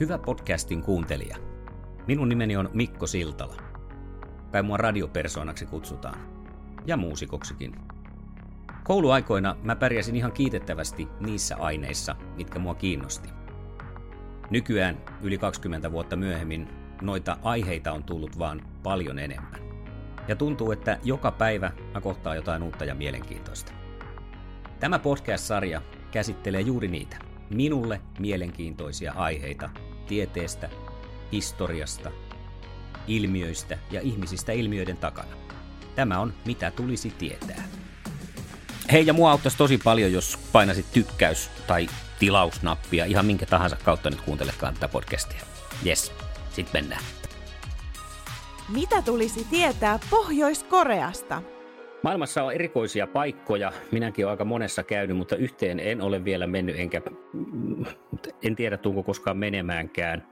Hyvä podcastin kuuntelija. Minun nimeni on Mikko Siltala. Kai mua radiopersoonaksi kutsutaan. Ja muusikoksikin. Kouluaikoina mä pärjäsin ihan kiitettävästi niissä aineissa, mitkä mua kiinnosti. Nykyään, yli 20 vuotta myöhemmin, noita aiheita on tullut vaan paljon enemmän. Ja tuntuu, että joka päivä mä kohtaan jotain uutta ja mielenkiintoista. Tämä podcast-sarja käsittelee juuri niitä, minulle mielenkiintoisia aiheita tieteestä, historiasta, ilmiöistä ja ihmisistä ilmiöiden takana. Tämä on Mitä tulisi tietää. Hei, ja mua auttaisi tosi paljon, jos painasit tykkäys- tai tilausnappia ihan minkä tahansa kautta nyt kuunteletkaan tätä podcastia. Yes, sit mennään. Mitä tulisi tietää Pohjois-Koreasta? Maailmassa on erikoisia paikkoja. Minäkin olen aika monessa käynyt, mutta yhteen en ole vielä mennyt, enkä en tiedä, tuunko koskaan menemäänkään.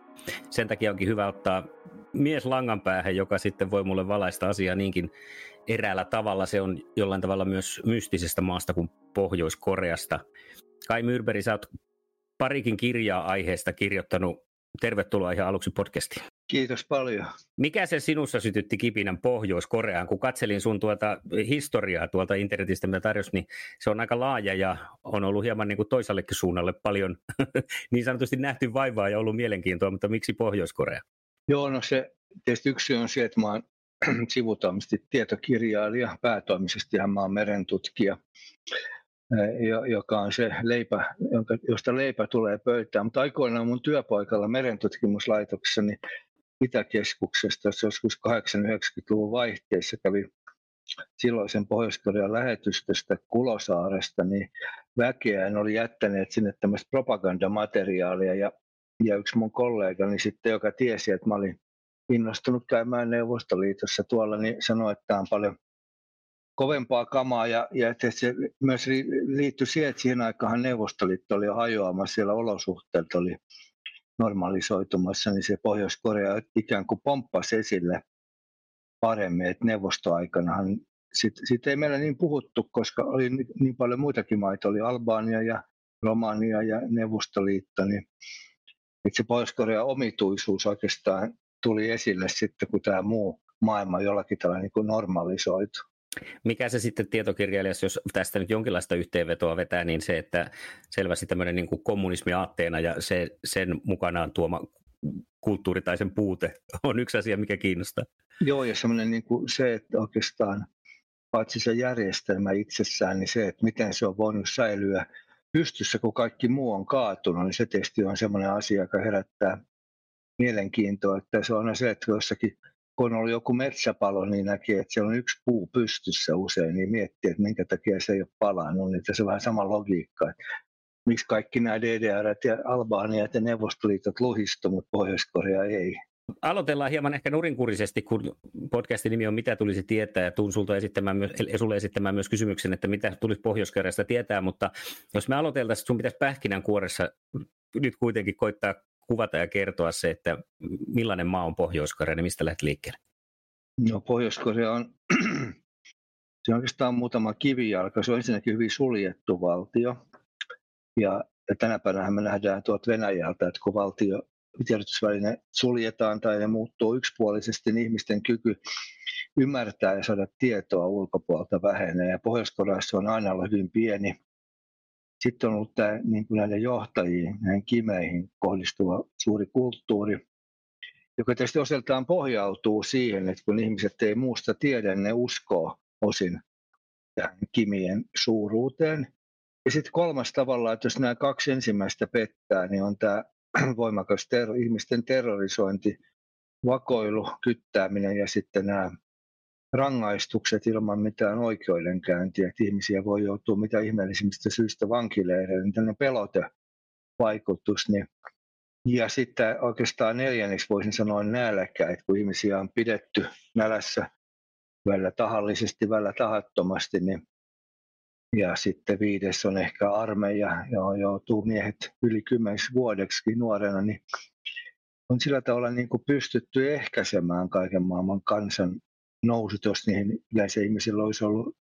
Sen takia onkin hyvä ottaa mies langan päähän, joka sitten voi mulle valaista asiaa niinkin eräällä tavalla. Se on jollain tavalla myös mystisestä maasta kuin Pohjois-Koreasta. Kai Myrberg, sä oot parikin kirjaa aiheesta kirjoittanut. Tervetuloa ihan aluksi podcastiin. Kiitos paljon. Mikä se sinussa sytytti kipinän Pohjois-Koreaan? Kun katselin sun tuota historiaa tuolta internetistä, mitä tarjosi, niin se on aika laaja ja on ollut hieman niin kuin toisellekin suunnalle paljon niin sanotusti nähty vaivaa ja ollut mielenkiintoa, mutta miksi Pohjois-Korea? Joo, no se tietysti yksi on se, että mä oon sivutoimisesti tietokirjailija, päätoimisesti ja mä oon merentutkija, joka on se leipä, josta leipä tulee pöytään. Mutta aikoinaan mun työpaikalla merentutkimuslaitoksessa, niin Itäkeskuksesta, joskus 80-90-luvun vaihteessa kävi silloisen Pohjois-Korean lähetystöstä Kulosaaresta, niin väkeään oli jättäneet sinne tämmöistä propagandamateriaalia. Ja, ja yksi mun kollegani sitten, joka tiesi, että mä olin innostunut käymään Neuvostoliitossa tuolla, niin sanoi, että tämä on paljon kovempaa kamaa. Ja, ja että se myös liittyi siihen, että siihen aikaan Neuvostoliitto oli jo hajoamassa, siellä olosuhteet oli normalisoitumassa, niin se Pohjois-Korea ikään kuin pomppasi esille paremmin, että neuvostoaikanahan sitten sit ei meillä niin puhuttu, koska oli niin paljon muitakin maita, oli Albania ja Romania ja Neuvostoliitto, niin että se Pohjois-Korean omituisuus oikeastaan tuli esille sitten, kun tämä muu maailma jollakin tavalla niin normalisoitu. Mikä se sitten tietokirjailijassa, jos tästä nyt jonkinlaista yhteenvetoa vetää, niin se, että selvästi tämmöinen niin kuin kommunismi aatteena ja se, sen mukanaan tuoma kulttuuri tai sen puute on yksi asia, mikä kiinnostaa. Joo, ja semmoinen niin kuin se, että oikeastaan paitsi se järjestelmä itsessään, niin se, että miten se on voinut säilyä pystyssä, kun kaikki muu on kaatunut, niin se testi on semmoinen asia, joka herättää mielenkiintoa, että se on se, että jossakin kun ollut joku metsäpalo, niin näkee, että siellä on yksi puu pystyssä usein, niin miettii, että minkä takia se ei ole palannut. Niin se on vähän sama logiikka, että miksi kaikki nämä DDR ja Albaniat ja Neuvostoliitot luhistu, mutta Pohjois-Korea ei. Aloitellaan hieman ehkä nurinkurisesti, kun podcastin nimi on Mitä tulisi tietää, ja tuun sulta esittämään myös, sulle esittämään myös kysymyksen, että mitä tulisi pohjois tietää, mutta jos me aloiteltaisiin, sun pitäisi pähkinänkuoressa nyt kuitenkin koittaa kuvata ja kertoa se, että millainen maa on Pohjois-Korea, niin mistä lähdet liikkeelle? No Pohjois-Korea on, se on oikeastaan muutama kivijalka. Se on ensinnäkin hyvin suljettu valtio. Ja, tänä päivänä me nähdään tuolta Venäjältä, että kun valtio tiedotusväline suljetaan tai ne muuttuu yksipuolisesti, niin ihmisten kyky ymmärtää ja saada tietoa ulkopuolelta vähenee. Ja pohjois on aina ollut hyvin pieni. Sitten on ollut tämä, niin kuin näiden johtajiin, näihin kimeihin kohdistuva suuri kulttuuri, joka tietysti osaltaan pohjautuu siihen, että kun ihmiset ei muusta tiedä, ne uskoo osin tähän kimien suuruuteen. Ja sitten kolmas tavalla, että jos nämä kaksi ensimmäistä pettää, niin on tämä voimakas ter- ihmisten terrorisointi, vakoilu, kyttääminen ja sitten nämä rangaistukset ilman mitään oikeudenkäyntiä, että ihmisiä voi joutua mitä ihmeellisimmistä syistä vankileireille, niin tämmöinen pelotevaikutus. Niin. Ja sitten oikeastaan neljänneksi voisin sanoa nälkä, että kun ihmisiä on pidetty nälässä välillä tahallisesti, välillä tahattomasti, niin ja sitten viides on ehkä armeija, johon joutuu miehet yli kymmeneksi vuodeksi nuorena, niin on sillä tavalla niin kuin pystytty ehkäisemään kaiken maailman kansan nousut, jos niihin yleensä ihmisillä olisi ollut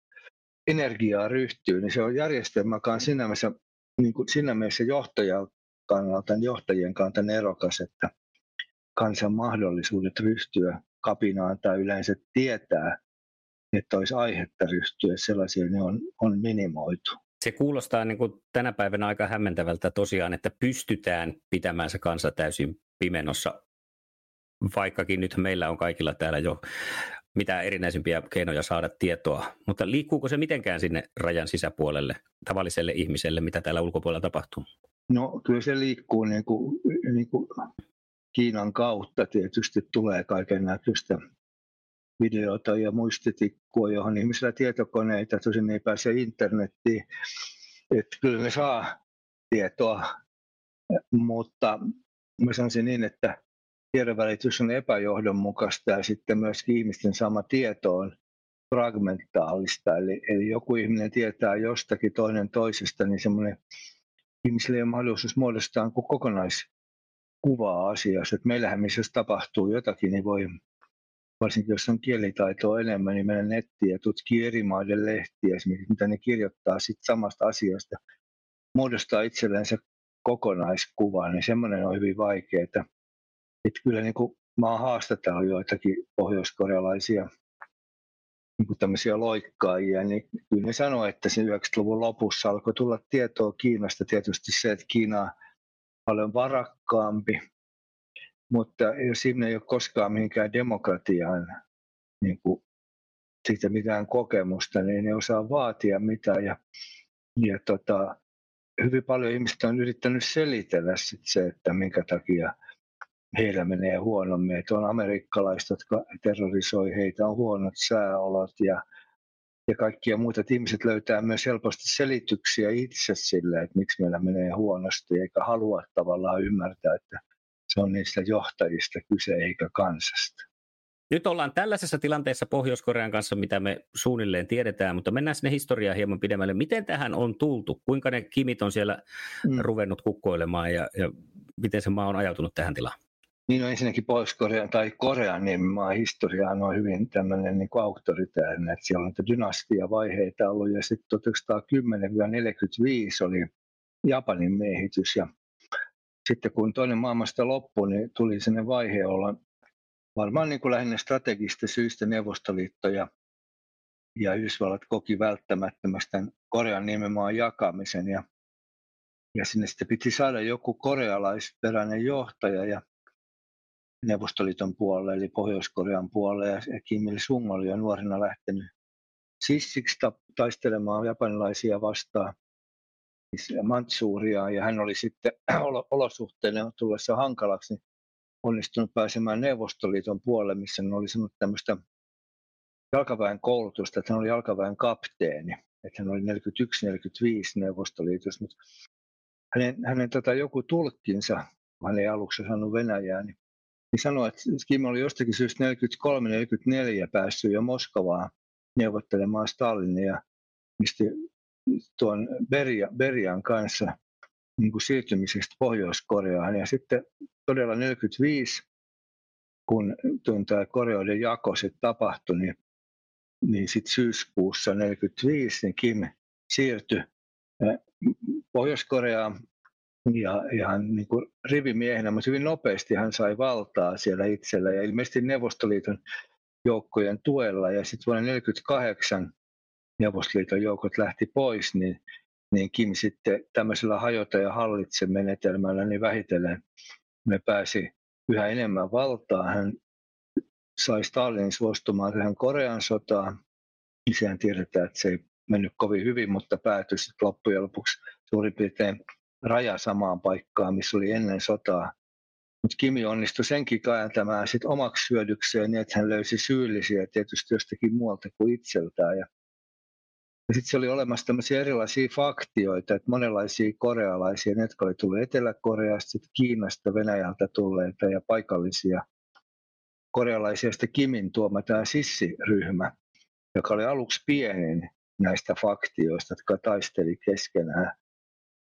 energiaa ryhtyä, niin se on järjestelmä, joka siinä mielessä, niin kuin siinä mielessä johtajan kannalta, johtajien kannalta erokas, että kansan mahdollisuudet ryhtyä kapinaan tai yleensä tietää, että olisi aihetta ryhtyä sellaisiin, ne on, on minimoitu. Se kuulostaa niin kuin tänä päivänä aika hämmentävältä tosiaan, että pystytään pitämään se kansa täysin pimenossa, vaikkakin nyt meillä on kaikilla täällä jo mitä erinäisimpiä keinoja saada tietoa. Mutta liikkuuko se mitenkään sinne rajan sisäpuolelle, tavalliselle ihmiselle, mitä täällä ulkopuolella tapahtuu? No kyllä se liikkuu niin kuin, niin kuin Kiinan kautta tietysti tulee kaiken näköistä videota ja muistitikkua, johon ihmisillä tietokoneita, tosin ei pääse internettiin. Että kyllä me saa tietoa, mutta mä sanoisin niin, että tiedonvälitys on epäjohdonmukaista ja sitten myös ihmisten sama tieto on fragmentaalista. Eli, eli joku ihminen tietää jostakin toinen toisesta, niin semmoinen ihmisille ei ole mahdollisuus muodostaa kokonaiskuvaa asiasta. Että meillähän missä tapahtuu jotakin, niin voi varsinkin jos on kielitaitoa enemmän, niin mennä nettiin ja tutkii eri maiden lehtiä, esimerkiksi mitä ne kirjoittaa sit samasta asiasta, muodostaa itsellensä kokonaiskuvan, niin semmoinen on hyvin vaikeaa. Että kyllä niin kuin, mä haastatellut joitakin pohjoiskorealaisia niin tämmöisiä loikkaajia, niin kyllä ne sanoo, että sen 90-luvun lopussa alkoi tulla tietoa Kiinasta tietysti se, että Kiina on paljon varakkaampi, mutta siinä ei ole koskaan mihinkään demokratiaan niin kuin siitä mitään kokemusta, niin ne osaa vaatia mitään. Ja, ja tota, hyvin paljon ihmistä on yrittänyt selitellä sit se, että minkä takia heillä menee huonommin. Että on amerikkalaiset, jotka terrorisoi heitä, on huonot sääolot ja, ja kaikkia muita. Että ihmiset löytää myös helposti selityksiä itse sille, että miksi meillä menee huonosti, eikä halua tavallaan ymmärtää, että se on niistä johtajista kyse eikä kansasta. Nyt ollaan tällaisessa tilanteessa Pohjois-Korean kanssa, mitä me suunnilleen tiedetään, mutta mennään sinne historiaa hieman pidemmälle. Miten tähän on tultu? Kuinka ne kimit on siellä mm. ruvennut kukkoilemaan ja, ja miten se maa on ajautunut tähän tilaan? Niin on ensinnäkin Pohjois-Korean tai Korean niin maan historia on hyvin tämmöinen niin auktoritäärinen, että siellä on dynastiavaiheita ollut. Ja sitten 1910-45 oli Japanin miehitys. Ja sitten kun toinen maailmasta loppui, niin tuli sinne vaihe olla varmaan niin kuin lähinnä strategista syistä Neuvostoliitto ja, ja Yhdysvallat koki välttämättömästi tämän Korean nimenmaan jakamisen. Ja, ja sinne sitten piti saada joku korealaisperäinen johtaja. Ja Neuvostoliiton puolelle eli Pohjois-Korean puolelle ja Kim Il-sung oli jo nuorena lähtenyt sissiksi taistelemaan japanilaisia vastaan. Siis Mantsuuria ja hän oli sitten olosuhteiden tullessa hankalaksi niin onnistunut pääsemään Neuvostoliiton puolelle, missä hän oli sanonut tämmöistä jalkaväen koulutusta, että hän oli jalkaväen kapteeni, että hän oli 41-45 Neuvostoliitossa, mutta hänen, hänen tota, joku tulkkinsa, hän ei aluksi saanut Venäjää, niin, niin sanoi, että Kim oli jostakin syystä 43-44 päässyt jo Moskovaan neuvottelemaan Stalinia mistä tuon Beria, Berian kanssa niin kuin siirtymisestä Pohjois-Koreaan. Ja sitten todella 45, kun, kun tämä Koreoiden jako sitten tapahtui, niin, niin sitten syyskuussa 45 niin Kim siirtyi Pohjois-Koreaan ja ihan niin kuin rivimiehenä, mutta hyvin nopeasti hän sai valtaa siellä itsellä ja ilmeisesti Neuvostoliiton joukkojen tuella. Ja sitten vuonna 1948 Neuvostoliiton joukot lähti pois, niin, niin Kim sitten tämmöisellä hajota ja hallitse menetelmällä niin vähitellen me pääsi yhä enemmän valtaa. Hän sai Stalinin suostumaan tähän Korean sotaan. Sehän tiedetään, että se ei mennyt kovin hyvin, mutta päätyi sitten loppujen lopuksi suurin piirtein raja samaan paikkaan, missä oli ennen sotaa. Mutta Kimi onnistui senkin kääntämään sit omaksi hyödykseen niin, että hän löysi syyllisiä tietysti jostakin muualta kuin itseltään. Ja, ja sitten se oli olemassa tämmöisiä erilaisia faktioita, että monenlaisia korealaisia, ne, jotka oli tullut Etelä-Koreasta, sit Kiinasta, Venäjältä tulleita ja paikallisia korealaisia, sitten Kimin tuoma tämä sissiryhmä, joka oli aluksi pienin näistä faktioista, jotka taisteli keskenään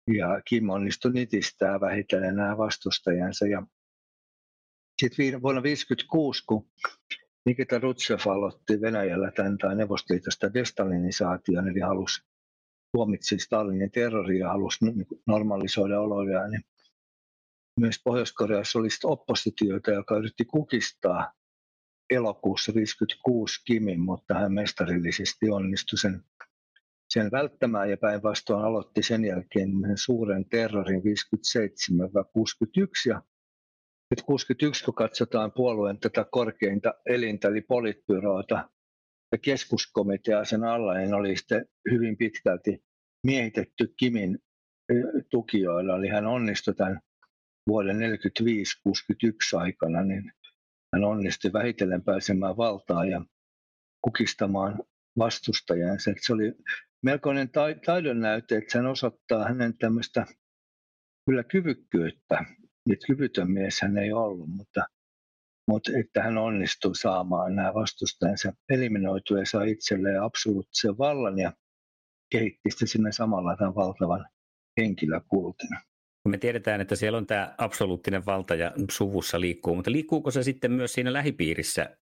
ja Kim onnistui nitistää vähitellen nämä vastustajansa. Ja sitten vuonna 1956, kun Nikita Rutsev aloitti Venäjällä tämän tai Neuvostoliitosta destalinisaation, eli halusi tuomitsi Stalinin terroria ja halusi normalisoida oloja, niin myös Pohjois-Koreassa oli oppositioita, joka yritti kukistaa elokuussa 1956 Kimin, mutta hän mestarillisesti onnistui sen sen välttämään ja päinvastoin aloitti sen jälkeen suuren terrorin 57-61 ja nyt 61, kun katsotaan puolueen tätä korkeinta elintä, eli politbyroota ja keskuskomitea sen alla, niin oli sitten hyvin pitkälti miehitetty Kimin tukijoilla. Eli hän onnistui tämän vuoden 45-61 aikana, niin hän onnistui vähitellen pääsemään valtaan ja kukistamaan vastustajansa. Se oli melkoinen taidon näyte, että sen osoittaa hänen tämmöistä kyllä kyvykkyyttä. Nyt kyvytön mies hän ei ollut, mutta, mutta että hän onnistui saamaan nämä vastustajansa eliminoitua ja sai itselleen absoluuttisen vallan ja kehitti sitten sinne samalla tämän valtavan henkilökultin. Me tiedetään, että siellä on tämä absoluuttinen valta ja suvussa liikkuu, mutta liikkuuko se sitten myös siinä lähipiirissä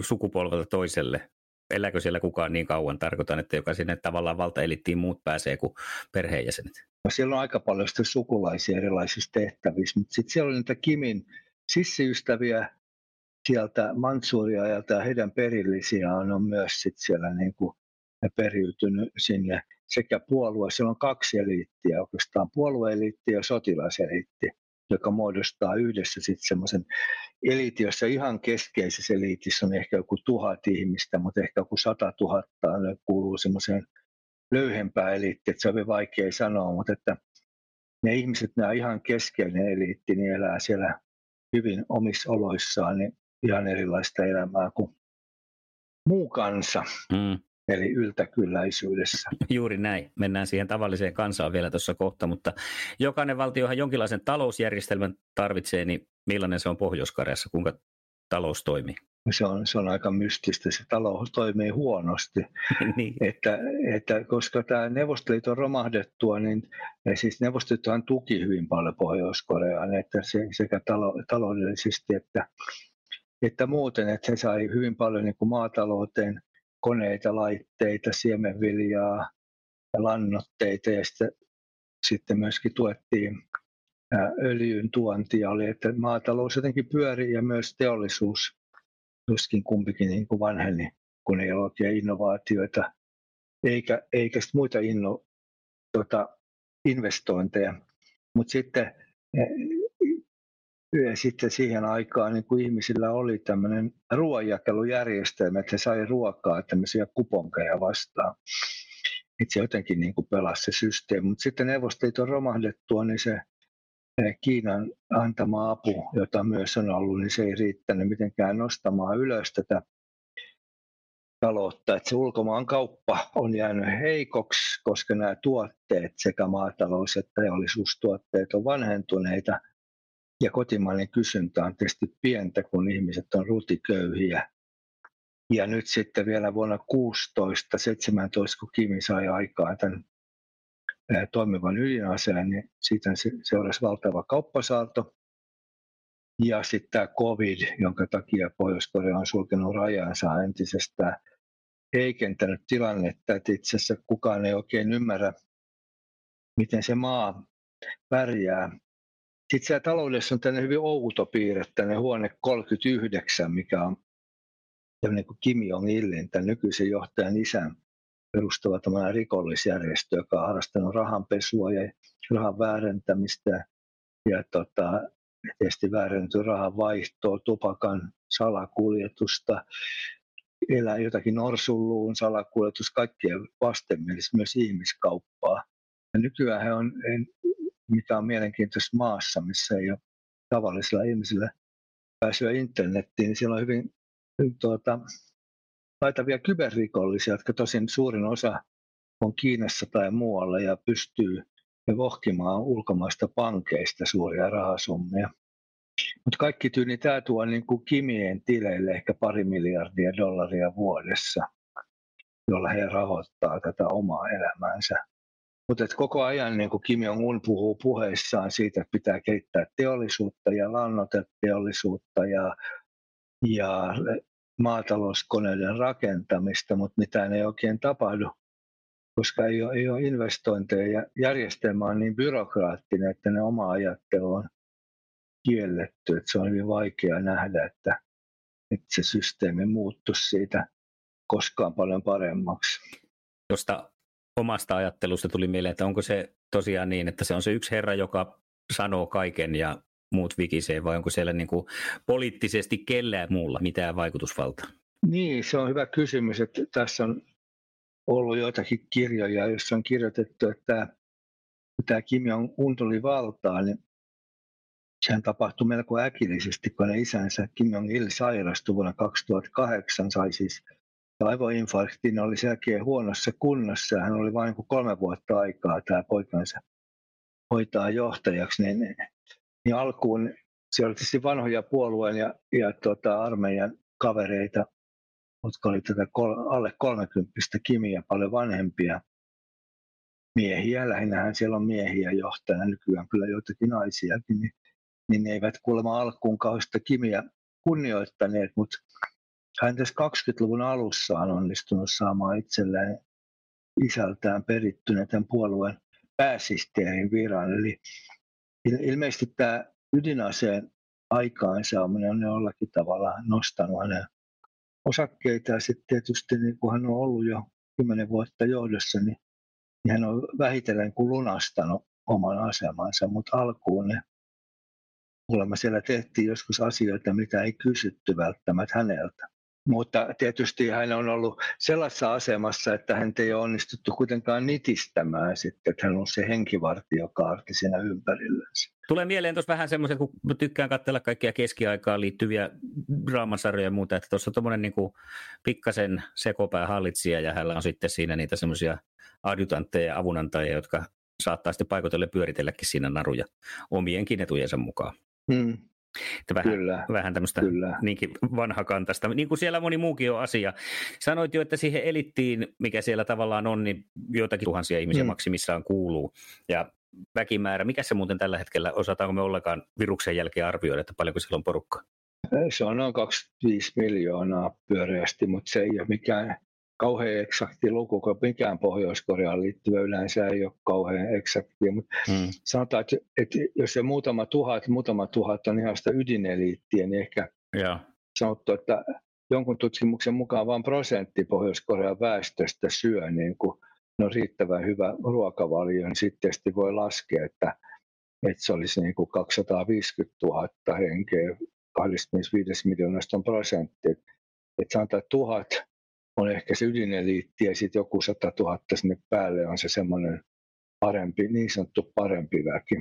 sukupolvelta toiselle? Elääkö siellä kukaan niin kauan? Tarkoitan, että joka sinne tavallaan valtaelittiin muut pääsee kuin perheenjäsenet. No siellä on aika paljon sukulaisia erilaisissa tehtävissä, mutta sitten siellä on niitä Kimin sissiystäviä sieltä Mansuria ja heidän perillisiä on, on myös sit siellä niin kuin periytynyt sinne sekä puolue. Siellä on kaksi eliittiä oikeastaan, puolueeliitti ja sotilaseliitti joka muodostaa yhdessä sitten semmoisen eliitin, jossa ihan keskeisessä eliitissä on ehkä joku tuhat ihmistä, mutta ehkä joku sata tuhatta kuuluu semmoiseen löyhempään eliittiin, että se on vaikea sanoa, mutta että ne ihmiset, nämä ihan keskeinen eliitti, niin elää siellä hyvin omissa oloissaan niin ihan erilaista elämää kuin muu kansa. Mm eli yltäkylläisyydessä. Juuri näin. Mennään siihen tavalliseen kansaan vielä tuossa kohta, mutta jokainen valtiohan jonkinlaisen talousjärjestelmän tarvitsee, niin millainen se on pohjois kuinka talous toimii? Se on, se on aika mystistä, se talous toimii huonosti. niin. että, että koska tämä Neuvostoliiton romahdettua, niin siis Neuvostoliittohan tuki hyvin paljon Pohjois-Koreaan, että se, sekä talo, taloudellisesti että, että muuten, että se sai hyvin paljon niin kuin maatalouteen koneita, laitteita, siemenviljaa ja lannoitteita. Ja sitten, sitten myöskin tuettiin öljyn tuontia, oli, että maatalous jotenkin pyöri ja myös teollisuus, joskin kumpikin niin kuin vanheni, kun ei ollut innovaatioita, eikä, eikä muita inno, tota, investointeja. Mutta sitten ja sitten siihen aikaan niin kuin ihmisillä oli tämmöinen ruoanjakelujärjestelmä, että he sai ruokaa tämmöisiä kuponkeja vastaan. Itse jotenkin niin kuin pelasi se systeemi. Mutta sitten Neuvostoliiton romahdettua, niin se Kiinan antama apu, jota myös on ollut, niin se ei riittänyt mitenkään nostamaan ylös tätä taloutta. Että se ulkomaan kauppa on jäänyt heikoksi, koska nämä tuotteet, sekä maatalous- että teollisuustuotteet, on vanhentuneita – ja kotimainen kysyntä on tietysti pientä, kun ihmiset on rutiköyhiä. Ja nyt sitten vielä vuonna 16-17, kun Kimi sai aikaan tämän toimivan ydinaseen, niin siitä seurasi valtava kauppasaalto. Ja sitten tämä covid, jonka takia Pohjois-Korea on sulkenut rajansa entisestään heikentänyt tilannetta, että itse asiassa kukaan ei oikein ymmärrä, miten se maa pärjää. Sitten siellä taloudessa on tämmöinen hyvin outo piirre, tänne huone 39, mikä on tämmöinen kuin Kim Jong-ilin, tämän nykyisen johtajan isän perustava tämmöinen rikollisjärjestö, joka on harrastanut rahanpesua ja rahan väärentämistä ja tota, tietysti väärentyy rahan vaihtoa, tupakan salakuljetusta, elää jotakin norsulluun, salakuljetus, kaikkien vastenmielistä, myös ihmiskauppaa. Ja nykyään he on, mikä on mielenkiintoista maassa, missä ei ole tavallisilla ihmisillä pääsyä internettiin, niin siellä on hyvin, hyvin tuota, taitavia kyberrikollisia, jotka tosin suurin osa on Kiinassa tai muualla ja pystyy vohkimaan ulkomaista pankeista suuria rahasummia. Mutta kaikki tyyni tämä tuo niin kuin Kimien tileille ehkä pari miljardia dollaria vuodessa, jolla he rahoittaa tätä omaa elämäänsä. Mutta koko ajan niin kuin Kim Jong-un puhuu puheissaan siitä, että pitää kehittää teollisuutta ja lannoteteollisuutta ja, ja maatalouskoneiden rakentamista, mutta mitään ei oikein tapahdu, koska ei ole, ei ole investointeja ja järjestelmä on niin byrokraattinen, että ne oma ajattelu on kielletty. Että se on hyvin vaikea nähdä, että, että se systeemi muuttuisi siitä koskaan paljon paremmaksi. Tuosta omasta ajattelusta tuli mieleen, että onko se tosiaan niin, että se on se yksi herra, joka sanoo kaiken ja muut vikisee, vai onko siellä niin kuin poliittisesti kellään muulla mitään vaikutusvaltaa? Niin, se on hyvä kysymys. Että tässä on ollut joitakin kirjoja, joissa on kirjoitettu, että tämä Kim Jong-un tuli valtaan, niin sehän tapahtui melko äkillisesti, kun isänsä Kim Jong-il sairastui vuonna 2008, sai siis aivoinfarktin, oli sen jälkeen huonossa kunnossa. Hän oli vain kolme vuotta aikaa tämä poikansa hoitaa johtajaksi, niin, niin alkuun siellä oli tietysti vanhoja puolueen ja, ja tota, armeijan kavereita, jotka oli tätä kol, alle 30 kimiä, paljon vanhempia miehiä. Lähinnähän siellä on miehiä johtajana, nykyään kyllä joitakin naisiakin, niin, niin ne eivät kuulemma alkuun kauheasta kimiä kunnioittaneet, mutta hän tässä 20-luvun alussa on onnistunut saamaan itselleen isältään perittyneen tämän puolueen pääsihteerin viran. Eli ilmeisesti tämä ydinaseen aikaansaaminen on jollakin tavalla nostanut hänen osakkeita ja sitten tietysti niin kun hän on ollut jo kymmenen vuotta johdossa, niin, niin hän on vähitellen kuin lunastanut oman asemansa, mutta alkuun ne kuulemma siellä tehtiin joskus asioita, mitä ei kysytty välttämättä häneltä. Mutta tietysti hän on ollut sellaisessa asemassa, että hän ei ole onnistuttu kuitenkaan nitistämään sitten, että hän on se henkivartiokaarti siinä ympärillänsä. Tulee mieleen tuossa vähän semmoiset, kun tykkään katsella kaikkia keskiaikaan liittyviä draamasarjoja ja muuta, että tuossa on tuommoinen niin pikkasen sekopää hallitsija ja hänellä on sitten siinä niitä semmoisia adjutantteja ja avunantajia, jotka saattaa sitten paikotelle pyöritelläkin siinä naruja omienkin etujensa mukaan. Hmm. Että vähän, kyllä, vähän tämmöistä kyllä. niinkin vanhakantasta, niin kuin siellä moni muukin on asia. Sanoit jo, että siihen elittiin, mikä siellä tavallaan on, niin joitakin tuhansia ihmisiä mm. maksimissaan kuuluu. Ja väkimäärä, mikä se muuten tällä hetkellä, osataanko me ollenkaan viruksen jälkeen arvioida, että paljonko siellä on porukkaa? Se on noin 25 miljoonaa pyöreästi, mutta se ei ole mikään kauhean eksakti luku, kun mikään Pohjois-Koreaan liittyvä yleensä ei ole kauhean eksakti. Mutta hmm. sanotaan, että, että jos se muutama tuhat, muutama tuhat on ihan sitä ydineliittiä, niin ehkä ja. sanottu, että jonkun tutkimuksen mukaan vain prosentti Pohjois-Korean väestöstä syö niin kuin no riittävän hyvä ruokavalio, niin sitten tietysti voi laskea, että, että se olisi niin kuin 250 000 henkeä, 25 miljoonasta on prosentti. Että sanotaan, että tuhat on ehkä se ydineliitti ja sitten joku 100 000 sinne päälle on se semmoinen parempi, niin sanottu parempi väki.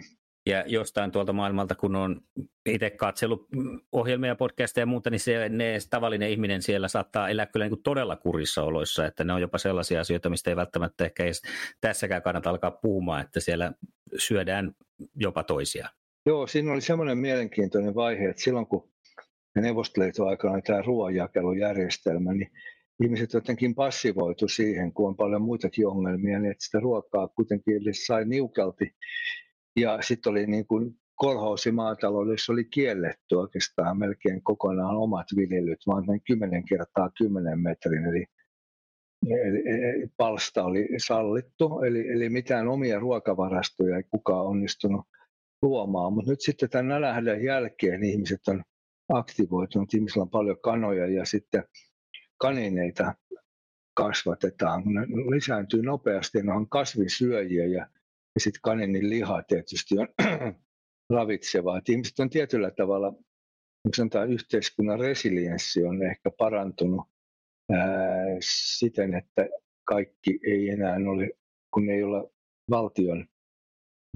Ja jostain tuolta maailmalta, kun on itse katsellut ohjelmia, podcasteja ja muuta, niin se, ne, tavallinen ihminen siellä saattaa elää kyllä niin kuin todella kurissa oloissa, että ne on jopa sellaisia asioita, mistä ei välttämättä ehkä edes tässäkään kannata alkaa puhumaan, että siellä syödään jopa toisia. Joo, siinä oli semmoinen mielenkiintoinen vaihe, että silloin kun Neuvostoliiton aikana tämä ruoanjakelujärjestelmä, niin ihmiset jotenkin passivoitu siihen, kun on paljon muitakin ongelmia, niin että sitä ruokaa kuitenkin sai niukalti. Ja sitten oli niin kuin kolhousimaataloudessa oli kielletty oikeastaan melkein kokonaan omat viljelyt, vaan noin 10 kertaa 10 metrin, eli, eli, eli palsta oli sallittu, eli, eli mitään omia ruokavarastoja ei kukaan onnistunut luomaan. Mutta nyt sitten tämän nälähdön jälkeen ihmiset on aktivoitunut, ihmisillä on paljon kanoja ja sitten kanineita kasvatetaan. Ne lisääntyy nopeasti, ne on kasvinsyöjiä ja, ja sitten kaninin liha tietysti on ravitsevaa. Et ihmiset on tietyllä tavalla, sanotaan yhteiskunnan resilienssi on ehkä parantunut ää, siten, että kaikki ei enää ole, kun ei olla valtion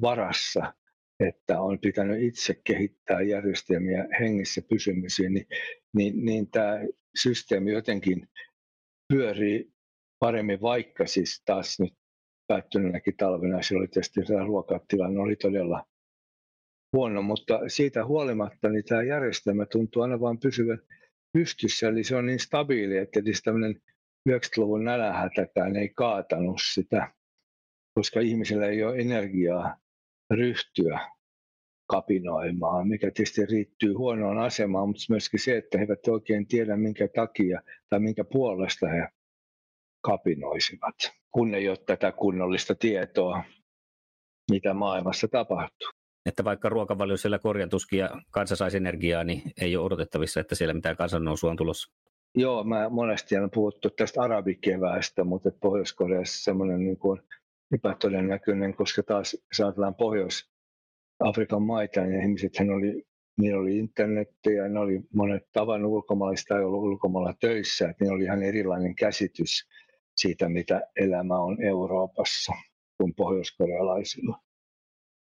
varassa, että on pitänyt itse kehittää järjestelmiä hengissä pysymiseen, niin, niin, niin tämä systeemi jotenkin pyörii paremmin, vaikka siis taas nyt päättyneenäkin talvena se oli tietysti tämä ruokatilanne oli todella huono, mutta siitä huolimatta niin tämä järjestelmä tuntuu aina vain pysyvän pystyssä, eli se on niin stabiili, että edes tämmöinen 90-luvun nälähätäkään ei kaatanut sitä, koska ihmisillä ei ole energiaa ryhtyä kapinoimaan, mikä tietysti riittyy huonoon asemaan, mutta myöskin se, että he eivät oikein tiedä, minkä takia tai minkä puolesta he kapinoisivat, kun ei ole tätä kunnollista tietoa, mitä maailmassa tapahtuu. Että vaikka ruokavalio siellä korjatuskin ja kansa saisi energiaa, niin ei ole odotettavissa, että siellä mitään kansannousua on tulossa. Joo, mä monesti olen puhuttu tästä arabikeväästä, mutta Pohjois-Koreassa semmoinen niin kuin epätodennäköinen, koska taas saatellaan Pohjois-Afrikan maita, niin ihmisethän oli, niillä oli internetti ja ne oli monet tavan ulkomaalaista tai ollut ulkomailla töissä, että niillä oli ihan erilainen käsitys siitä, mitä elämä on Euroopassa kuin pohjoiskorealaisilla.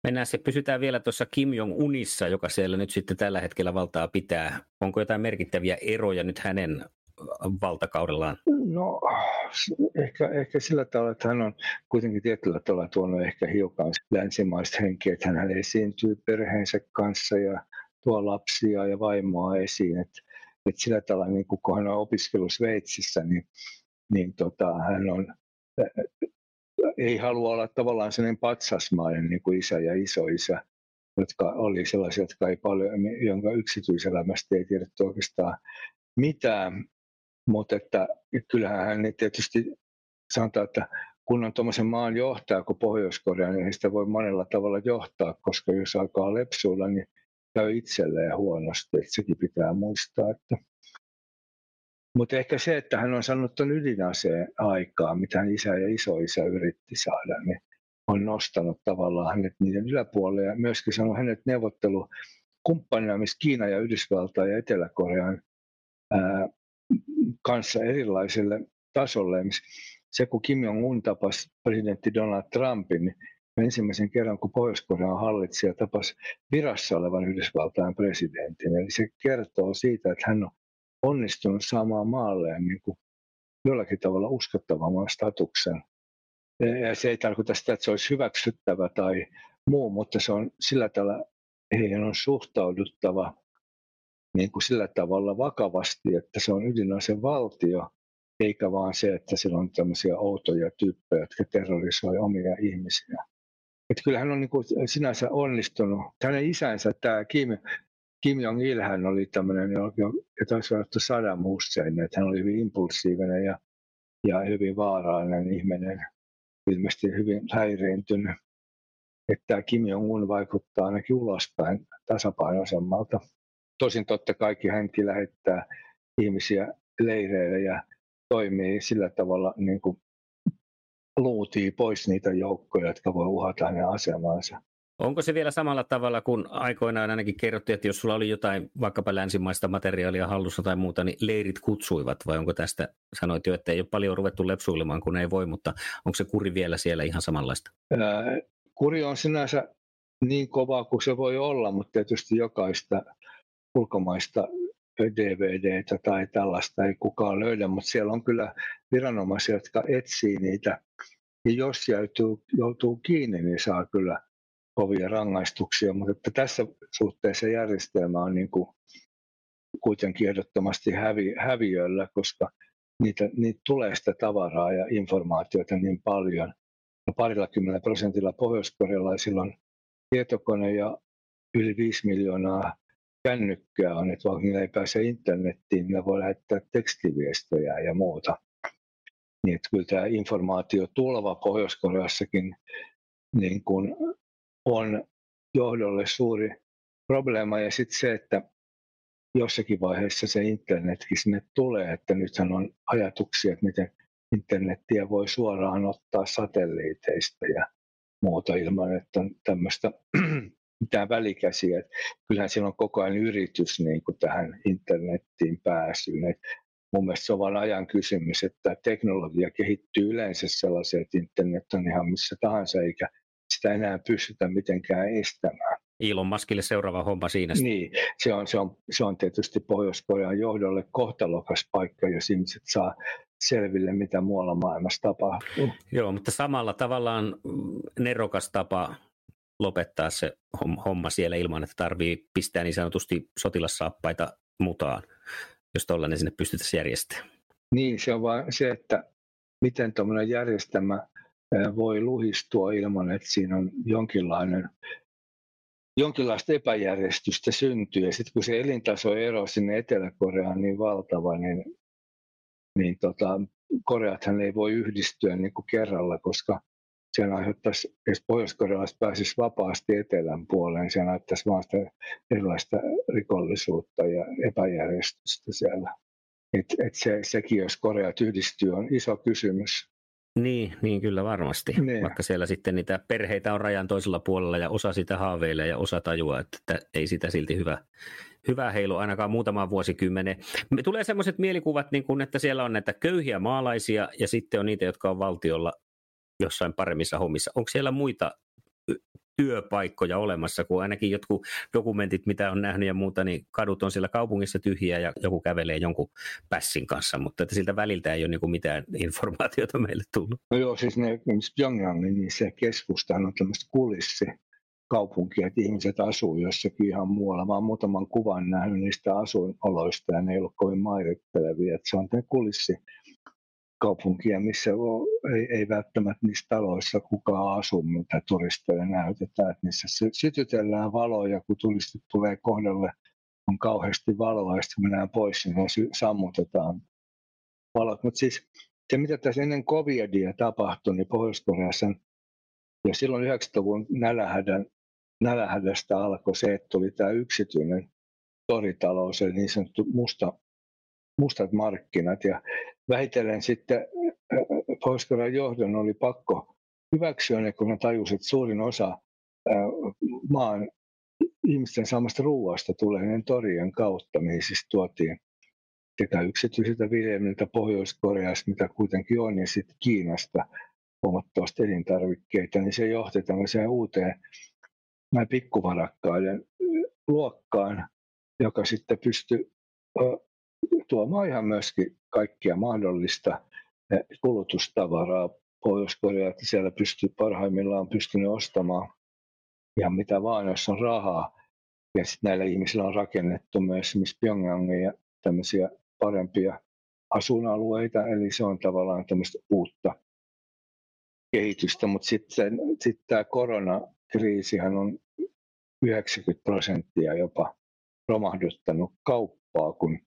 Mennään se, pysytään vielä tuossa Kim Jong-unissa, joka siellä nyt sitten tällä hetkellä valtaa pitää. Onko jotain merkittäviä eroja nyt hänen valtakaudellaan? No ehkä, ehkä sillä tavalla, että hän on kuitenkin tietyllä tavalla tuonut ehkä hiukan länsimaista henkeä, että hän esiintyy perheensä kanssa ja tuo lapsia ja vaimoa esiin. Että, että sillä tavalla, niin kun hän on opiskellut Sveitsissä, niin, niin tota, hän on ei halua olla tavallaan sellainen patsasmainen niin kuin isä ja isoisä, jotka oli sellaisia, jotka ei paljon, jonka yksityiselämästä ei tiedetty oikeastaan mitään. Mutta että kyllähän hän tietysti sanotaan, että kun on tuommoisen maan johtaja kuin Pohjois-Korea, niin sitä voi monella tavalla johtaa, koska jos alkaa lepsuilla, niin käy itselleen huonosti. Että sekin pitää muistaa, että mutta ehkä se, että hän on saanut tuon ydinaseen aikaa, mitä hän isä ja isoisä yritti saada, niin on nostanut tavallaan hänet niiden yläpuolelle ja myöskin sanonut hänet neuvottelukumppanina, missä Kiina ja Yhdysvalta ja Etelä-Korean ää, kanssa erilaiselle tasolle. Se, kun Kim Jong-un tapasi presidentti Donald Trumpin, niin ensimmäisen kerran, kun Pohjois-Korean hallitsija tapasi virassa olevan Yhdysvaltain presidentin. Eli se kertoo siitä, että hän on onnistunut saamaan maalleen niin kuin jollakin tavalla uskottavamman statuksen. Ja se ei tarkoita sitä, että se olisi hyväksyttävä tai muu, mutta se on sillä tavalla, heidän on suhtauduttava niin kuin sillä tavalla vakavasti, että se on ydinase valtio, eikä vaan se, että sillä on tämmöisiä outoja tyyppejä, jotka terrorisoi omia ihmisiä. Että kyllä hän on niin kuin sinänsä onnistunut. Hänen isänsä, tämä Kim Kim Jong-il hän oli tämmöinen, jota olisi sanottu Saddam Hussein, että hän oli hyvin impulsiivinen ja, ja hyvin vaarallinen ihminen, ilmeisesti hyvin häiriintynyt. Että Kim Jong-un vaikuttaa ainakin ulospäin tasapainoisemmalta. Tosin totta kaikki hänkin lähettää ihmisiä leireille ja toimii sillä tavalla niin kuin luutii pois niitä joukkoja, jotka voi uhata hänen asemansa. Onko se vielä samalla tavalla kuin aikoinaan ainakin kerrottiin, että jos sulla oli jotain vaikkapa länsimaista materiaalia hallussa tai muuta, niin leirit kutsuivat, vai onko tästä, sanoit jo, että ei ole paljon ruvettu lepsuilemaan, kun ei voi, mutta onko se kuri vielä siellä ihan samanlaista? Ää, kuri on sinänsä niin kova kuin se voi olla, mutta tietysti jokaista ulkomaista DVDtä tai tällaista ei kukaan löydä, mutta siellä on kyllä viranomaisia, jotka etsii niitä. Ja jos joutuu, joutuu kiinni, niin saa kyllä kovia rangaistuksia, mutta että tässä suhteessa järjestelmä on niin kuin kuitenkin ehdottomasti hävi, häviöllä, koska niitä, niitä tulee sitä tavaraa ja informaatiota niin paljon. Ja parilla kymmenellä prosentilla pohjoiskorealaisilla on tietokone ja yli 5 miljoonaa kännykkää on, että vaikka niillä ei pääse internettiin, ne voi lähettää tekstiviestejä ja muuta. Niin että kyllä tämä informaatio tuleva Pohjois-Koreassakin niin kuin on johdolle suuri probleema. Ja sitten se, että jossakin vaiheessa se internetkin sinne tulee, että nythän on ajatuksia, että miten internettiä voi suoraan ottaa satelliiteista ja muuta ilman, että on tämmöistä mitään välikäsiä. Kyllähän siellä on koko ajan yritys niin kuin tähän internettiin pääsyyn. Et mun mielestä se on vain ajan kysymys, että teknologia kehittyy yleensä sellaiseen, että internet on ihan missä tahansa, eikä sitä enää pystytä mitenkään estämään. Ilon Maskille seuraava homma siinä. Niin, se on, se on, se on tietysti Pohjois-Korean johdolle kohtalokas paikka, jos ihmiset saa selville, mitä muualla maailmassa tapahtuu. Joo, mutta samalla tavallaan nerokas tapa lopettaa se homma siellä ilman, että tarvii pistää niin sanotusti sotilassaappaita mutaan, jos tollainen sinne pystyttäisiin järjestämään. Niin, se on vain se, että miten tuommoinen järjestelmä voi luhistua ilman, että siinä on jonkinlainen jonkinlaista epäjärjestystä syntyy. Ja sitten kun se elintasoero sinne Etelä-Koreaan on niin valtava, niin, niin tota, Koreathan ei voi yhdistyä niin kuin kerralla, koska se aiheuttaisi, jos Pohjois-Korealaiset pääsisi vapaasti etelän puoleen, se näyttäisi vaan sitä erilaista rikollisuutta ja epäjärjestystä siellä. Et, et se, sekin, jos Koreat yhdistyy, on iso kysymys. Niin, niin kyllä varmasti. Niin. Vaikka siellä sitten niitä perheitä on rajan toisella puolella ja osa sitä haaveilee ja osa tajua, että ei sitä silti hyvä, hyvä heilu ainakaan muutama vuosikymmenen. Me tulee sellaiset mielikuvat, niin kuin, että siellä on näitä köyhiä maalaisia ja sitten on niitä, jotka on valtiolla jossain paremmissa hommissa. Onko siellä muita työpaikkoja olemassa, kun ainakin jotkut dokumentit, mitä on nähnyt ja muuta, niin kadut on siellä kaupungissa tyhjiä ja joku kävelee jonkun pässin kanssa, mutta että siltä väliltä ei ole niin mitään informaatiota meille tullut. No joo, siis ne, Pyongyang, niin se keskusta on tämmöistä kulissi kaupunkia, että ihmiset asuu jossakin ihan muualla. Mä oon muutaman kuvan nähnyt niistä asuinoloista ja ne ei ollut kovin mairittelevia. Että se on tämä kulissi kaupunkia, missä ei, ei välttämättä niissä taloissa kukaan asu, mitä turisteille näytetään. Että niissä sytytellään valoja, kun turistit tulee kohdalle, on kauheasti valoa, ja sitten mennään pois, niin sammutetaan valot. Mutta siis se, mitä tässä ennen covidia tapahtui, niin Pohjois-Koreassa ja silloin 90-luvun nälähädän, nälähädästä alkoi se, että tuli tämä yksityinen toritalous, eli niin sanottu musta mustat markkinat. Ja vähitellen sitten pohjois johdon oli pakko hyväksyä ne, kun ne tajusivat, että suurin osa maan ihmisten saamasta ruoasta tulee torien kautta, mihin siis tuotiin sekä yksityisiltä viljelmiltä Pohjois-Koreasta, mitä kuitenkin on, ja sitten Kiinasta huomattavasti elintarvikkeita, niin se johti tämmöiseen uuteen pikkuvarakkaiden luokkaan, joka sitten pystyi tuomaan ihan myöskin kaikkia mahdollista eh, kulutustavaraa Pohjois-Korea, että siellä pystyy parhaimmillaan pystynyt ostamaan ja mitä vaan, jos on rahaa. Ja sitten näillä ihmisillä on rakennettu myös esimerkiksi ja tämmöisiä parempia asuinalueita, eli se on tavallaan tämmöistä uutta kehitystä, mutta sitten sit tämä koronakriisihän on 90 prosenttia jopa romahduttanut kauppaa, kun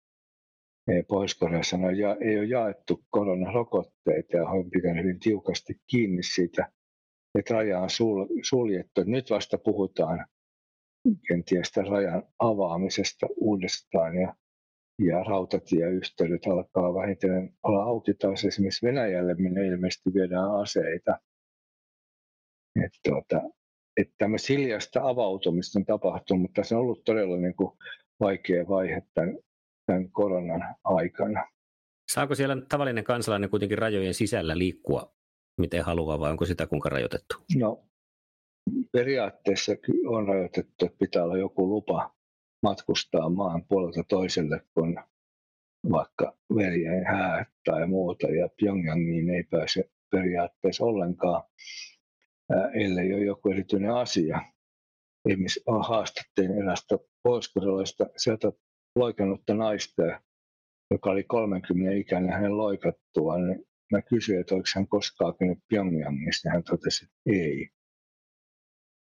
Pohjois-Koreassa ja, ei ole jaettu koronarokotteita ja on pitänyt hyvin tiukasti kiinni siitä, että raja on sul, suljettu. Nyt vasta puhutaan kenties rajan avaamisesta uudestaan ja, ja rautatieyhteydet alkaa vähitellen olla auki taas esimerkiksi Venäjälle, minne ilmeisesti viedään aseita. Että tuota, että tämmöistä hiljaista avautumista on tapahtunut, mutta se on ollut todella niin kuin vaikea vaihe tämän tämän koronan aikana. Saako siellä tavallinen kansalainen kuitenkin rajojen sisällä liikkua miten haluaa vai onko sitä kuinka rajoitettu? No periaatteessa on rajoitettu, että pitää olla joku lupa matkustaa maan puolelta toiselle, kun vaikka veljen häät tai muuta, ja Pyongyangiin ei pääse periaatteessa ollenkaan, ellei ole joku erityinen asia. Esimerkiksi haastattelin erästä pohjois sieltä loikannutta naista, joka oli 30 ikäinen hänen loikattuaan, niin mä kysyin, että oliko hän koskaan käynyt Pyongyangissa, niin hän totesi, että ei.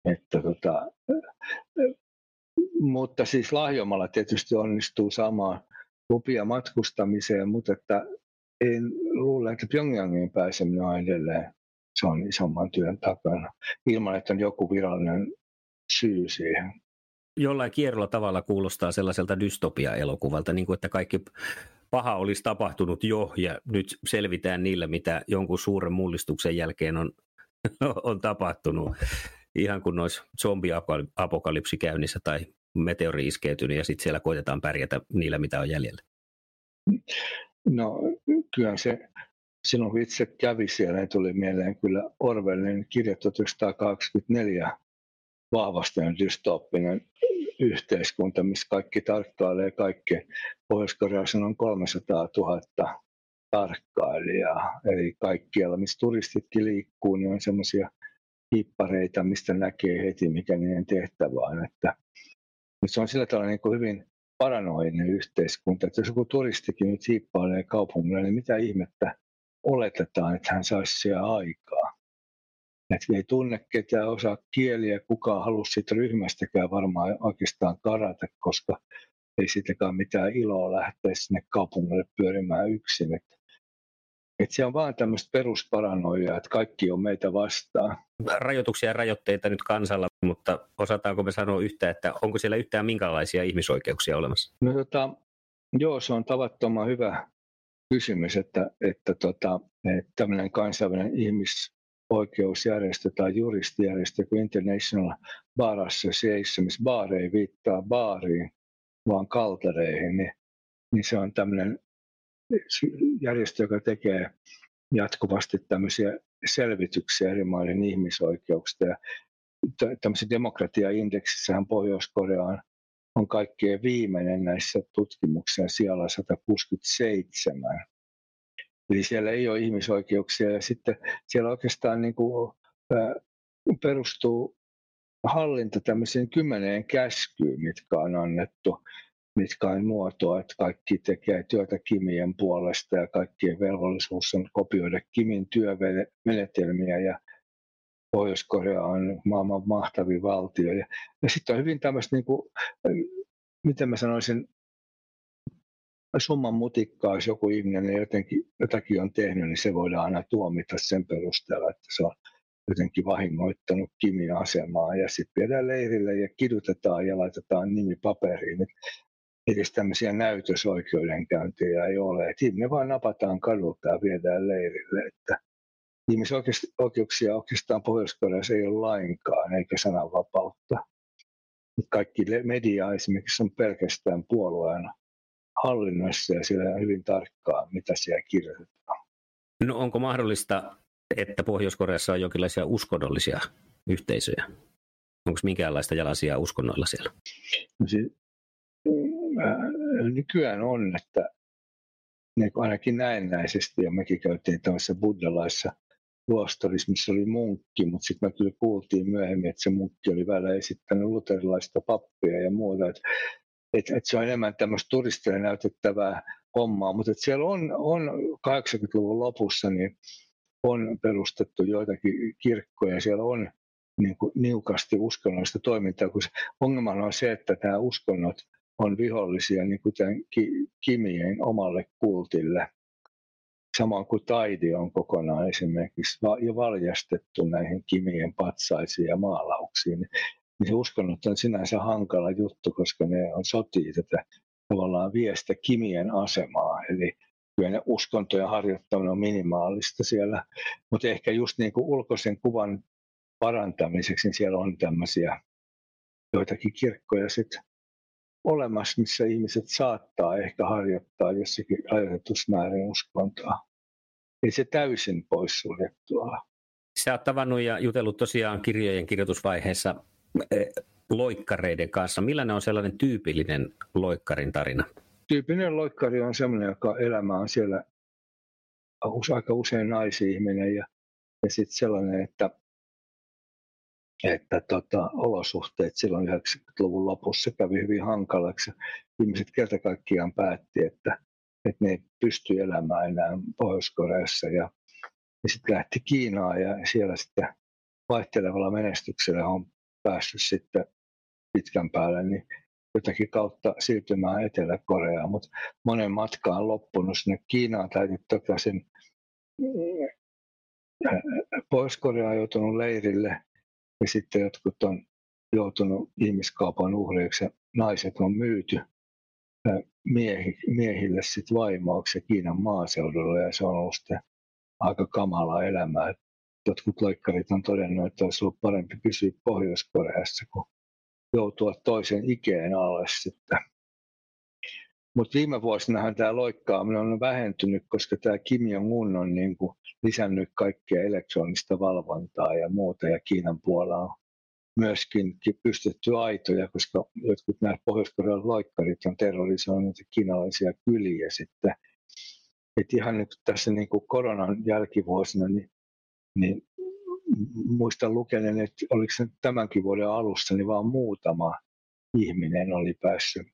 Että tota, mutta siis lahjomalla tietysti onnistuu saamaan lupia matkustamiseen, mutta että en luule, että Pyongyangiin pääseminen on edelleen se on isomman työn takana, ilman että on joku virallinen syy siihen. Jollain kierrolla tavalla kuulostaa sellaiselta dystopia-elokuvalta, niin kuin että kaikki paha olisi tapahtunut jo ja nyt selvitään niillä, mitä jonkun suuren mullistuksen jälkeen on, on tapahtunut. Ihan kuin olisi zombiapokalypsi käynnissä tai meteori iskeytynyt ja sitten siellä koitetaan pärjätä niillä, mitä on jäljellä. No kyllä se, silloin kun itse kävi siellä, tuli mieleen kyllä Orwellin kirja 1984 vahvasti dystooppinen yhteiskunta, missä kaikki tarkkailee kaikki. Pohjois-Koreassa on 300 000 tarkkailijaa, eli kaikkialla, missä turistitkin liikkuu, niin on semmoisia hippareita, mistä näkee heti, mikä niiden tehtävä on. Että, se on sillä tavalla niin kuin hyvin paranoinen yhteiskunta, että jos joku turistikin nyt hiippailee kaupungilla, niin mitä ihmettä oletetaan, että hän saisi siellä aikaa. Että ei tunne ketään, osaa kieliä, kukaan halua siitä ryhmästäkään varmaan oikeastaan karata, koska ei siitäkään mitään iloa lähteä sinne kaupungille pyörimään yksin. Että että se on vaan tämmöistä perusparanoijaa, että kaikki on meitä vastaan. Rajoituksia ja rajoitteita nyt kansalla, mutta osataanko me sanoa yhtään, että onko siellä yhtään minkälaisia ihmisoikeuksia olemassa? No tota, joo, se on tavattoman hyvä kysymys, että, että, tota, että tämmöinen kansainvälinen ihmisoikeusjärjestö tai juristijärjestö kuin International Bar Association, missä baari ei viittaa baariin, vaan kaltereihin, niin, niin se on tämmöinen järjestö, joka tekee jatkuvasti tämmöisiä selvityksiä eri maiden ihmisoikeuksista. Ja tämmöisessä demokratiaindeksissähän Pohjois-Korea on, on kaikkein viimeinen näissä tutkimuksissa siellä 167. Eli siellä ei ole ihmisoikeuksia ja sitten siellä oikeastaan niin kuin, perustuu hallinta tämmöiseen kymmeneen käskyyn, mitkä on annettu mitkä on muotoa, että kaikki tekee työtä Kimien puolesta ja kaikkien velvollisuus on kopioida Kimin työmenetelmiä ja Pohjois-Korea on maailman mahtavin valtio. Ja, ja sitten on hyvin tämmöistä, niin kuin, miten mä sanoisin, summan mutikkaa, jos joku ihminen jotenkin, jotakin on tehnyt, niin se voidaan aina tuomita sen perusteella, että se on jotenkin vahingoittanut Kimin asemaa ja sitten viedään leirille ja kidutetaan ja laitetaan nimi paperiin edes tämmöisiä näytösoikeudenkäyntejä ei ole. Et ihminen vaan napataan kadulta ja viedään leirille. Että ihmisoikeuksia oikeastaan pohjois ei ole lainkaan, eikä sananvapautta. Kaikki media esimerkiksi on pelkästään puolueen hallinnossa ja siellä on hyvin tarkkaa, mitä siellä kirjoitetaan. No onko mahdollista, että Pohjois-Koreassa on jonkinlaisia uskonnollisia yhteisöjä? Onko minkäänlaista jalasia uskonnoilla siellä? No siis, nykyään on, että niin ainakin näennäisesti, ja mekin käytiin tämmöisessä buddhalaisessa luostarissa, missä oli munkki, mutta sitten me kyllä kuultiin myöhemmin, että se munkki oli välillä esittänyt luterilaista pappia ja muuta, että et, et se on enemmän tämmöistä turistille näytettävää hommaa, mutta siellä on, on 80-luvun lopussa niin on perustettu joitakin kirkkoja, siellä on niin kuin niukasti uskonnollista toimintaa, kun se ongelma on se, että tämä uskonnot on vihollisia niin kuten Kimien omalle kultille. Samoin kuin taide on kokonaan esimerkiksi jo valjastettu näihin Kimien patsaisiin ja maalauksiin, niin uskonnot on sinänsä hankala juttu, koska ne on sotii tätä tavallaan viestä Kimien asemaa. Eli kyllä ne uskontojen harjoittaminen on minimaalista siellä, mutta ehkä just niin kuin ulkoisen kuvan parantamiseksi, niin siellä on tämmöisiä joitakin kirkkoja sitten olemassa, missä ihmiset saattaa ehkä harjoittaa jossakin rajoitetussa määrin uskontoa. Ei se täysin poissuljettua Sä oot tavannut ja jutellut tosiaan kirjojen kirjoitusvaiheessa loikkareiden kanssa. Millainen on sellainen tyypillinen loikkarin tarina? Tyypillinen loikkari on sellainen, joka elämä on siellä aika usein naisihminen ja, ja sitten sellainen, että että tota, olosuhteet silloin 90-luvun lopussa kävi hyvin hankalaksi. Ihmiset kerta kaikkiaan päätti, että, että ne ei pysty elämään enää Pohjois-Koreassa ja, ja sitten lähti Kiinaan ja siellä sitten vaihtelevalla menestyksellä on päässyt sitten pitkän päälle niin jotakin kautta siirtymään Etelä-Koreaan, mutta monen matka on loppunut sinne Kiinaan täytyy takaisin. Pohjois-Korea on joutunut leirille ja sitten jotkut on joutunut ihmiskaupan uhreiksi naiset on myyty miehi, miehille sit vaimoiksi Kiinan maaseudulla ja se on ollut sitten aika kamalaa elämää. Jotkut loikkarit on todennut, että olisi ollut parempi pysyä Pohjois-Koreassa kuin joutua toisen ikeen alle sitten. Mutta viime vuosinahan tämä loikkaaminen on vähentynyt, koska tämä Kim Jong-un on niin kuin lisännyt kaikkea elektronista valvontaa ja muuta, ja Kiinan puolella on myöskin pystytty aitoja, koska jotkut nämä pohjois loikkarit on terrorisoinut kiinalaisia kyliä sitten. Et ihan nyt tässä niin kuin koronan jälkivuosina, niin, niin muistan lukeneen, että oliko se tämänkin vuoden alussa, niin vaan muutama ihminen oli päässyt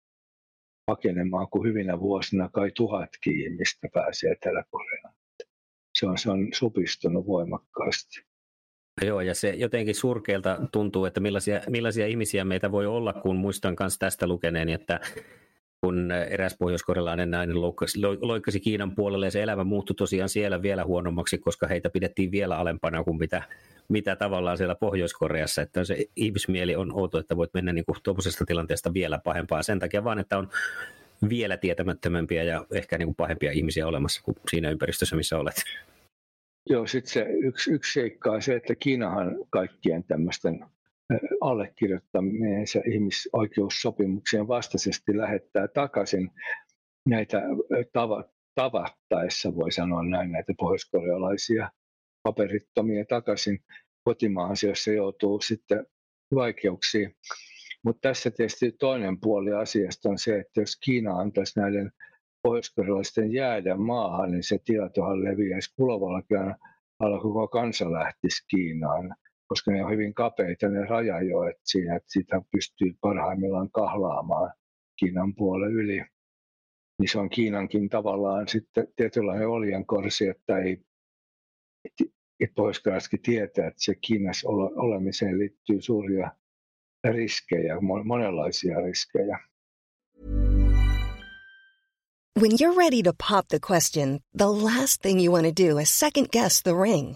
pakenemaan, kun hyvinä vuosina kai tuhatkin ihmistä pääsee Etelä-Koreaan. Se on, se on supistunut voimakkaasti. Joo, ja se jotenkin surkeelta tuntuu, että millaisia, millaisia ihmisiä meitä voi olla, kun muistan myös tästä lukeneen, että kun eräs pohjoiskorealainen nainen loikkasi, loikkasi Kiinan puolelle ja se elämä muuttui tosiaan siellä vielä huonommaksi, koska heitä pidettiin vielä alempana kuin mitä, mitä tavallaan siellä Pohjois-Koreassa. Että se ihmismieli on outo, että voit mennä niin tuollaisesta tilanteesta vielä pahempaa sen takia vaan, että on vielä tietämättömämpiä ja ehkä niin kuin pahempia ihmisiä olemassa kuin siinä ympäristössä, missä olet. Joo, sitten se yksi, yksi seikka on se, että Kiinahan kaikkien tämmöisten allekirjoittamiensa ihmisoikeussopimuksien vastaisesti lähettää takaisin näitä tava, tavattaessa, voi sanoa näin, näitä pohjoiskorealaisia paperittomia takaisin kotimaahan, jossa joutuu sitten vaikeuksiin. Mutta tässä tietysti toinen puoli asiasta on se, että jos Kiina antaisi näiden pohjoiskorealaisten jäädä maahan, niin se tietohan leviäisi kulovallakin alla koko kansa lähtisi Kiinaan, koska ne on hyvin kapeita ne rajajoet siinä, että siitä pystyy parhaimmillaan kahlaamaan Kiinan puolelle yli. Niin se on Kiinankin tavallaan sitten tietynlainen oljenkorsi, että ei että pohjois tietää, että se Kiinassa olemiseen liittyy suuria riskejä, monenlaisia riskejä. When you're ready to pop the question, the last thing you want to do is second guess the ring.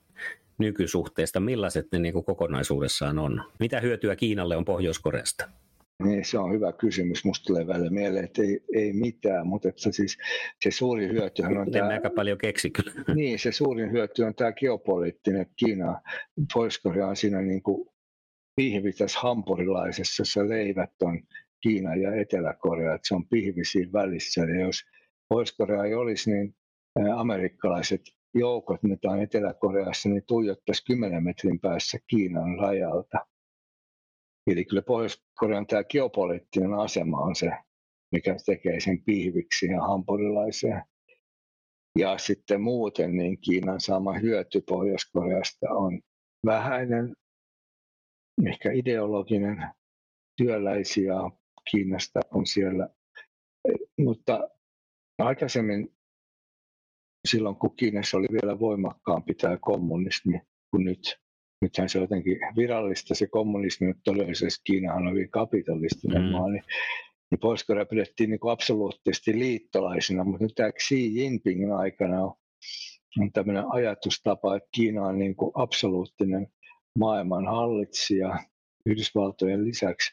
nykysuhteesta, millaiset ne niin kuin kokonaisuudessaan on? Mitä hyötyä Kiinalle on Pohjois-Koreasta? Niin, se on hyvä kysymys. Musta tulee välillä mieleen, että ei, ei mitään, mutta että siis se suurin hyöty on tämä... aika paljon keksi kyllä. Niin, se suurin hyöty on tämä geopoliittinen Kiina. Pohjois-Korea on siinä niin kuin pihvitässä hampurilaisessa, jossa leivät on Kiina ja Etelä-Korea, että se on pihvi siinä välissä. Ja jos Pohjois-Korea ei olisi, niin amerikkalaiset joukot, mitä on Etelä-Koreassa, niin tuijottaisi 10 metrin päässä Kiinan rajalta. Eli kyllä Pohjois-Korean tämä geopoliittinen asema on se, mikä tekee sen pihviksi ja hampurilaiseen. Ja sitten muuten niin Kiinan saama hyöty Pohjois-Koreasta on vähäinen, ehkä ideologinen, työläisiä Kiinasta on siellä. Mutta aikaisemmin silloin, kun Kiinassa oli vielä voimakkaampi tämä kommunismi kuin nyt. Nythän se on jotenkin virallista se kommunismi, mutta todellisesti Kiinahan on hyvin kapitalistinen mm. maa, niin, niin pohjois pidettiin niin kuin absoluuttisesti liittolaisena, mutta nyt tämä Xi Jinpingin aikana on, on tämmöinen ajatustapa, että Kiina on niin kuin absoluuttinen maailman hallitsija Yhdysvaltojen lisäksi.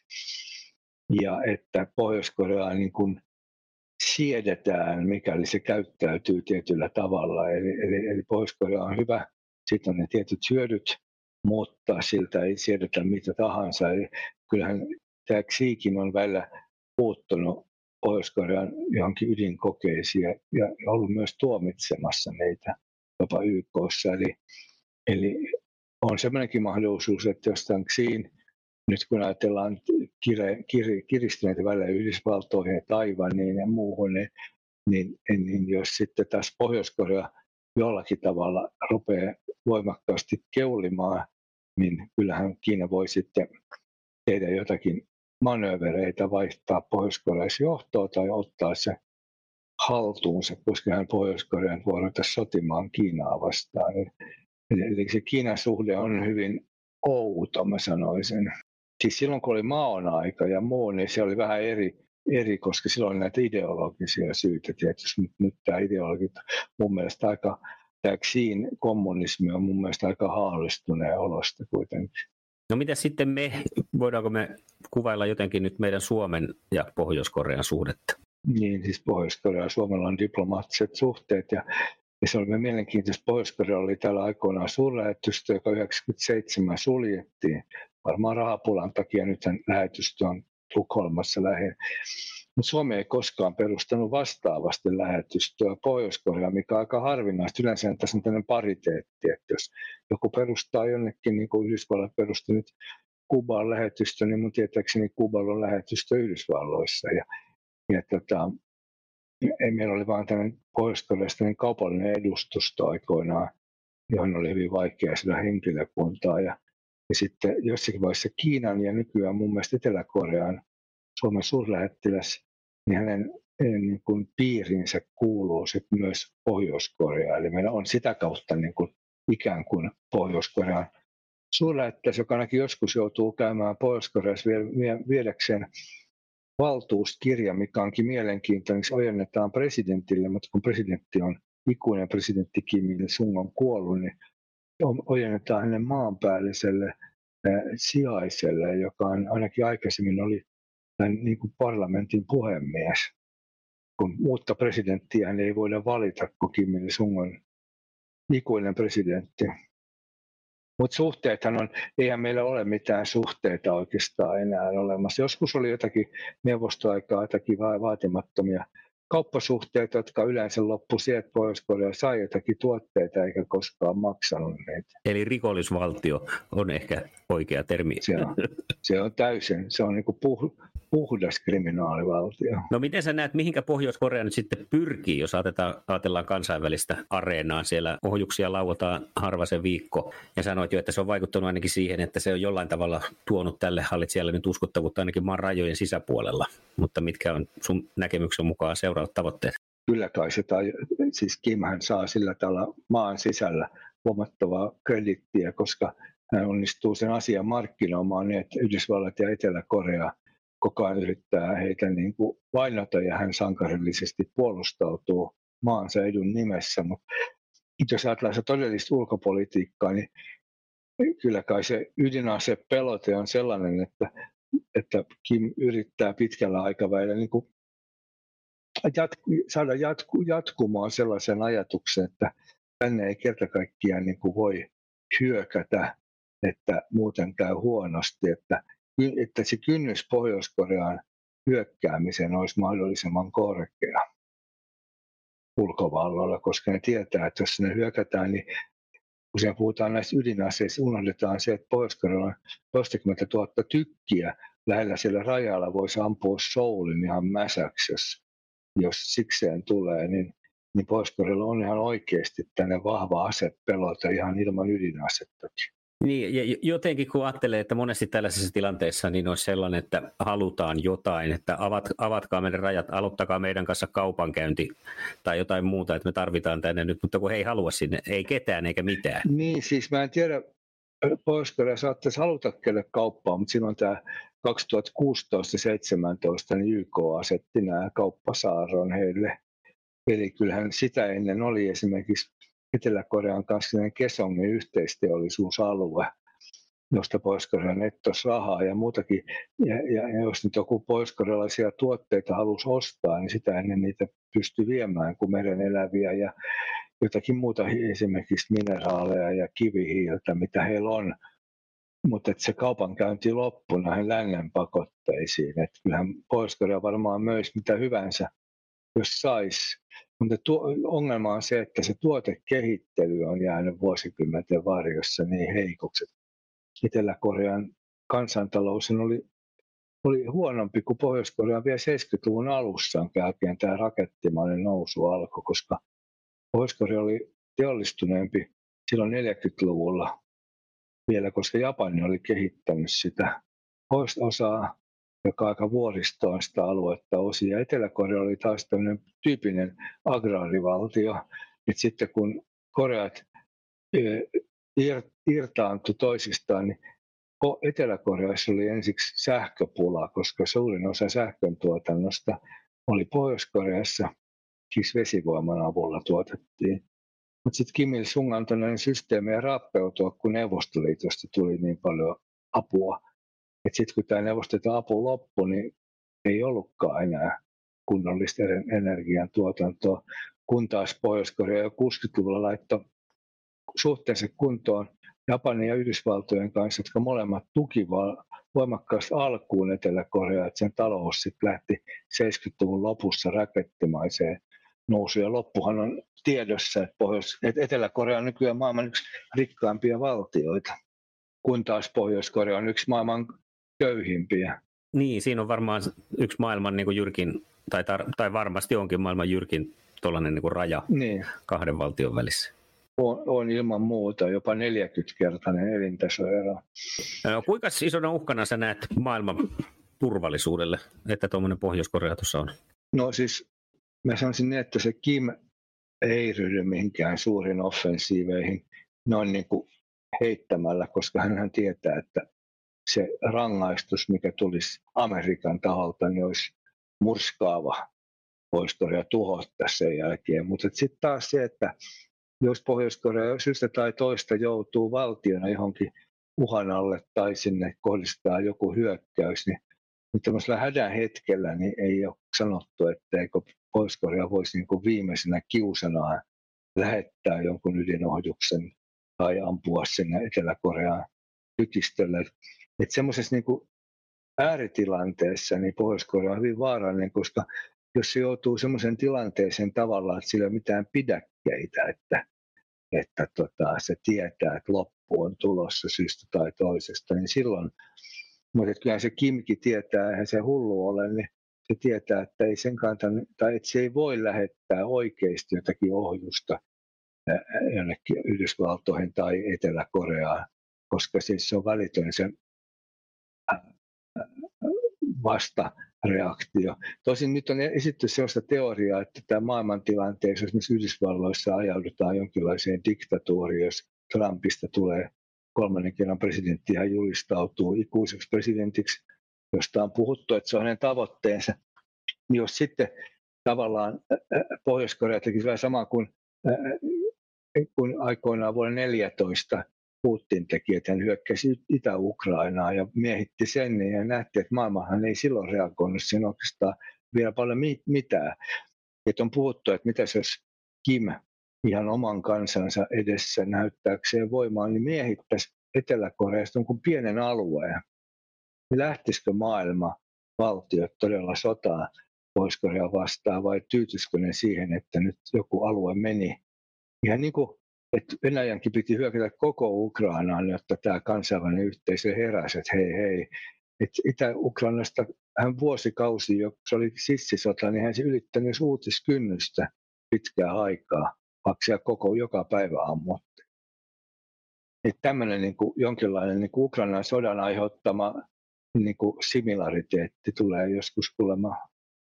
ja että Pohjois-Koreaa niin kuin siedetään, mikäli se käyttäytyy tietyllä tavalla. Eli, eli, eli Pohjois-Korea on hyvä, sitten on ne tietyt hyödyt, mutta siltä ei siedetä mitä tahansa. Eli kyllähän tämä Xiikin on välillä puuttunut Pohjois-Korean johonkin ydinkokeisiin ja, ja ollut myös tuomitsemassa meitä jopa YKssa. Eli, eli on sellainenkin mahdollisuus, että jos tämän Xiin, nyt kun ajatellaan kire, kir, kiristyneitä välillä Yhdysvaltoihin ja Taivaniin ja muuhun, niin, niin, niin jos sitten taas Pohjois-Korea jollakin tavalla rupeaa voimakkaasti keulimaan, niin kyllähän Kiina voi sitten tehdä jotakin manövereitä, vaihtaa pohjois johtoa tai ottaa se haltuunsa, koska hän Pohjois-Korean voi ruveta sotimaan Kiinaa vastaan. Eli se Kiinan suhde on hyvin outo, mä sanoisin. Siis silloin kun oli maon aika ja muu, niin se oli vähän eri, eri koska silloin oli näitä ideologisia syitä tietysti. Nyt, nyt tämä ideologit mun mielestä aika, tämä Xiin kommunismi on mun mielestä aika haallistuneen olosta kuitenkin. No mitä sitten me, voidaanko me kuvailla jotenkin nyt meidän Suomen ja Pohjois-Korean suhdetta? Niin, siis Pohjois-Korea ja Suomella on diplomaattiset suhteet ja, ja se oli mielenkiintoista. Pohjois-Korea oli täällä aikoinaan suurlähetystö, joka 97 suljettiin. Varmaan rahapulan takia nyt lähetystö on Tukholmassa lähin. Mutta Suomi ei koskaan perustanut vastaavasti lähetystöä pohjois mikä on aika harvinaista. Yleensä tässä on tämmöinen pariteetti, että jos joku perustaa jonnekin, niin kuin Yhdysvallat perusti nyt Kubaan lähetystö, niin mun tietääkseni Kuballa on lähetystö Yhdysvalloissa. Ja, ja tota, meillä oli vain tämmöinen pohjois kaupallinen edustusto aikoinaan, johon oli hyvin vaikea sillä henkilökuntaa. Ja, ja sitten jossakin vaiheessa Kiinan ja nykyään mun mielestä Etelä-Korean Suomen suurlähettiläs niin hänen niin kuin piirinsä kuuluu sitten myös Pohjois-Korea. Eli meillä on sitä kautta niin kuin ikään kuin Pohjois-Korean suurlähettäjä, joka ainakin joskus joutuu käymään Pohjois-Koreassa viedäkseen valtuuskirja, mikä onkin mielenkiintoinen, se ojennetaan presidentille, mutta kun presidentti on ikuinen presidentti Kim Il-sung on kuollut, niin ojennetaan hänen maanpäälliselle sijaiselle, joka on ainakin aikaisemmin oli tämän niin kuin parlamentin puhemies. Kun uutta presidenttiä ei voida valita, kun Kim Il-sung on ikuinen presidentti. Mutta suhteethan on, eihän meillä ole mitään suhteita oikeastaan enää olemassa. Joskus oli jotakin neuvostoaikaa, jotakin vaatimattomia kauppasuhteita, jotka yleensä loppu siihen, että Pohjois-Korea sai jotakin tuotteita eikä koskaan maksanut niitä. Eli rikollisvaltio on ehkä oikea termi. Se on, se on täysin, se on niin puh, puhdas kriminaalivaltio. No miten sä näet, mihinkä Pohjois-Korea nyt sitten pyrkii, jos ajatellaan, ajatellaan kansainvälistä areenaa? Siellä ohjuksia lauataan harva se viikko ja sanoit jo, että se on vaikuttanut ainakin siihen, että se on jollain tavalla tuonut tälle hallitsijalle nyt uskottavuutta ainakin maan rajojen sisäpuolella. Mutta mitkä on sun näkemyksen mukaan seuraavat tavoitteet? Kyllä kai se, tai siis Kimhän saa sillä tavalla maan sisällä huomattavaa kredittiä, koska hän onnistuu sen asian markkinoimaan niin, että Yhdysvallat ja Etelä-Korea koko ajan yrittää heitä niin kuin vainota ja hän sankarillisesti puolustautuu maansa edun nimessä. Mutta jos ajatellaan se todellista ulkopolitiikkaa, niin kyllä kai se ydinasepelote on sellainen, että, että Kim yrittää pitkällä aikavälillä niin kuin jatku, saada jatku, jatkumaan sellaisen ajatuksen, että tänne ei kerta kaikkiaan niin kuin voi hyökätä, että muuten käy huonosti, että että se kynnys Pohjois-Koreaan hyökkäämiseen olisi mahdollisimman korkea ulkovalloilla, koska ne tietää, että jos ne hyökätään, niin siellä puhutaan näistä ydinaseista, unohdetaan se, että Pohjois-Korealla on toistakymmentä tuhatta tykkiä lähellä siellä rajalla voisi ampua Soulin ihan mäsäksi, jos, jos sikseen tulee, niin, niin pohjois on ihan oikeasti tänne vahva asepelota ihan ilman ydinasettakin. Niin, ja jotenkin kun ajattelee, että monesti tällaisessa tilanteessa niin on sellainen, että halutaan jotain, että avat, avatkaa meidän rajat, aloittakaa meidän kanssa kaupankäynti tai jotain muuta, että me tarvitaan tänne nyt, mutta kun he ei halua sinne, ei ketään eikä mitään. Niin, siis mä en tiedä, pohjois saattaisi haluta kelle kauppaa, mutta silloin tämä 2016-2017 niin YK asetti nämä kauppasaaron heille. Eli kyllähän sitä ennen oli esimerkiksi Etelä-Korean kanssa Kesongin yhteisteollisuusalue. josta pohjois nettos rahaa ja muutakin. Ja, ja, ja jos nyt joku pohjois tuotteita halusi ostaa, niin sitä ennen niitä pystyi viemään kuin meren eläviä ja jotakin muuta, esimerkiksi mineraaleja ja kivihiiltä, mitä heillä on. Mutta se kaupankäynti loppui näihin lännen pakotteisiin. Et kyllähän pohjois varmaan myös mitä hyvänsä, jos saisi. Mutta ongelma on se, että se tuotekehittely on jäänyt vuosikymmenten varjossa niin heikoksi. Etelä-Korean kansantalous oli, oli huonompi kuin Pohjois-Korean vielä 70-luvun alussa, jälkeen tämä rakettimainen nousu alkoi, koska Pohjois-Korea oli teollistuneempi silloin 40-luvulla vielä, koska Japani oli kehittänyt sitä osaa, joka aika vuoristoista aluetta osia. Etelä-Korea oli taas tämmöinen tyypinen agraarivaltio. Et sitten kun Koreat irtaantui toisistaan, niin Etelä-Koreassa oli ensiksi sähköpula, koska suurin osa sähkön tuotannosta oli Pohjois-Koreassa, siis vesivoiman avulla tuotettiin. Mutta sitten Kim Il-sung antoi näiden systeemejä rappeutua, kun Neuvostoliitosta tuli niin paljon apua. Että sitten kun tämä Neuvostoliiton apu loppui, niin ei ollutkaan enää kunnollista energiantuotantoa, kun taas Pohjois-Korea jo 60-luvulla laittoi suhteessa kuntoon Japanin ja Yhdysvaltojen kanssa, jotka molemmat tukivat voimakkaasti alkuun Etelä-Korea, että sen talous sitten lähti 70-luvun lopussa rakettimaiseen nousu. Ja loppuhan on tiedossa, että, Pohjois- että Etelä-Korea on nykyään maailman yksi rikkaimpia valtioita, kun taas Pohjois-Korea on yksi maailman köyhimpiä. Niin, siinä on varmaan yksi maailman niin kuin jyrkin, tai, tar- tai varmasti onkin maailman jyrkin tuollainen niin raja niin. kahden valtion välissä on, on ilman muuta jopa 40-kertainen elintasoero. No, kuinka isona uhkana sä näet maailman turvallisuudelle, että tuommoinen Pohjois-Korea tuossa on? No siis mä sanoisin niin, että se Kim ei ryhdy mihinkään suurin offensiiveihin noin niin kuin heittämällä, koska hän tietää, että se rangaistus, mikä tulisi Amerikan taholta, niin olisi murskaava Pohjois-Korea tuhottaa sen jälkeen. Mutta sitten taas se, että jos Pohjois-Korea syystä tai toista joutuu valtiona johonkin uhan alle tai sinne kohdistaa joku hyökkäys, niin nyt tämmöisellä hädän hetkellä niin ei ole sanottu, etteikö Pohjois-Korea voisi niin kuin viimeisenä kiusanaan lähettää jonkun ydinohduksen tai ampua sinne Etelä-Koreaan tykistölle. Että semmoisessa niin ääritilanteessa niin Pohjois-Korea on hyvin vaarallinen, koska jos se joutuu semmoisen tilanteeseen tavallaan, että sillä ei ole mitään pidäkkeitä, että, että tota, se tietää, että loppu on tulossa syystä tai toisesta, niin silloin, mutta kyllähän se Kimki tietää, eihän se hullu ole, niin se tietää, että ei sen kantan, tai että se ei voi lähettää oikeasti jotakin ohjusta jonnekin Yhdysvaltoihin tai Etelä-Koreaan, koska siis se on välitön se vasta reaktio. Tosin nyt on esitetty sellaista teoriaa, että tämä maailmantilanteessa esimerkiksi Yhdysvalloissa ajaudutaan jonkinlaiseen diktatuuriin, jos Trumpista tulee kolmannen kerran presidentti ja julistautuu ikuiseksi presidentiksi, josta on puhuttu, että se on hänen tavoitteensa. Jos sitten tavallaan Pohjois-Korea tekisi vähän samaa kuin, kuin aikoinaan vuonna 2014 Putin teki, että hän hyökkäsi Itä-Ukrainaa ja miehitti sen niin ja nähtiin, että maailmahan ei silloin reagoinut siinä oikeastaan vielä paljon mitään. Että on puhuttu, että mitä jos Kim ihan oman kansansa edessä näyttääkseen voimaa, niin miehittäisi Etelä-Koreasta kuin pienen alueen. Lähtisikö maailma valtiot todella sotaan pohjois vastaan vai tyytyisikö ne siihen, että nyt joku alue meni ihan niin kuin että Venäjänkin piti hyökätä koko Ukrainaan, jotta tämä kansainvälinen yhteisö heräsi, että hei hei, että Itä-Ukrainasta hän vuosikausi, jo se oli sissisota, niin hän se ylittänyt uutiskynnystä pitkää aikaa, vaikka koko joka päivä ammotti. Että tämmöinen niin kuin, jonkinlainen niin kuin Ukrainan sodan aiheuttama niin kuin similariteetti tulee joskus kuulemma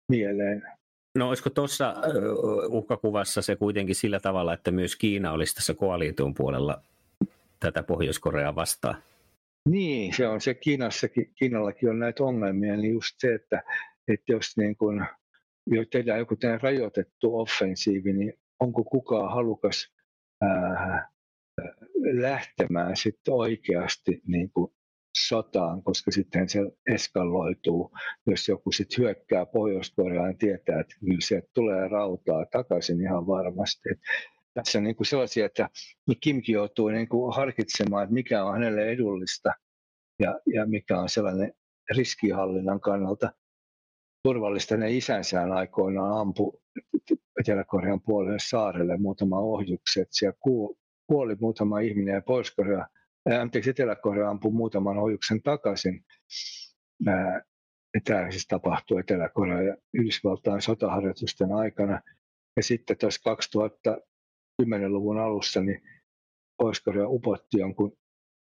mieleen. No olisiko tuossa uhkakuvassa se kuitenkin sillä tavalla, että myös Kiina olisi tässä koalition puolella tätä Pohjois-Koreaa vastaan? Niin, se on se Kiinassakin, Kiinallakin on näitä ongelmia, niin just se, että, että jos niin kun, jo tehdään joku rajoitettu offensiivi, niin onko kukaan halukas ää, lähtemään sitten oikeasti niin kuin sotaan, koska sitten se eskaloituu. Jos joku sitten hyökkää Pohjois-Koreaan, niin tietää, että kyllä sieltä tulee rautaa takaisin ihan varmasti. Et tässä on niin kuin sellaisia, että Kimki joutuu niin kuin harkitsemaan, että mikä on hänelle edullista ja, ja mikä on sellainen riskihallinnan kannalta turvallista. Ne isänsään aikoinaan ampu Etelä-Korean puolelle saarelle muutama ohjukset. Siellä kuoli muutama ihminen ja Pohjois-Korea anteeksi, Etelä-Korea ampui muutaman ohjuksen takaisin. Tämä siis tapahtui Etelä-Korea ja Yhdysvaltain sotaharjoitusten aikana. Ja sitten tuossa 2010-luvun alussa niin Pohjois-Korea upotti jonkun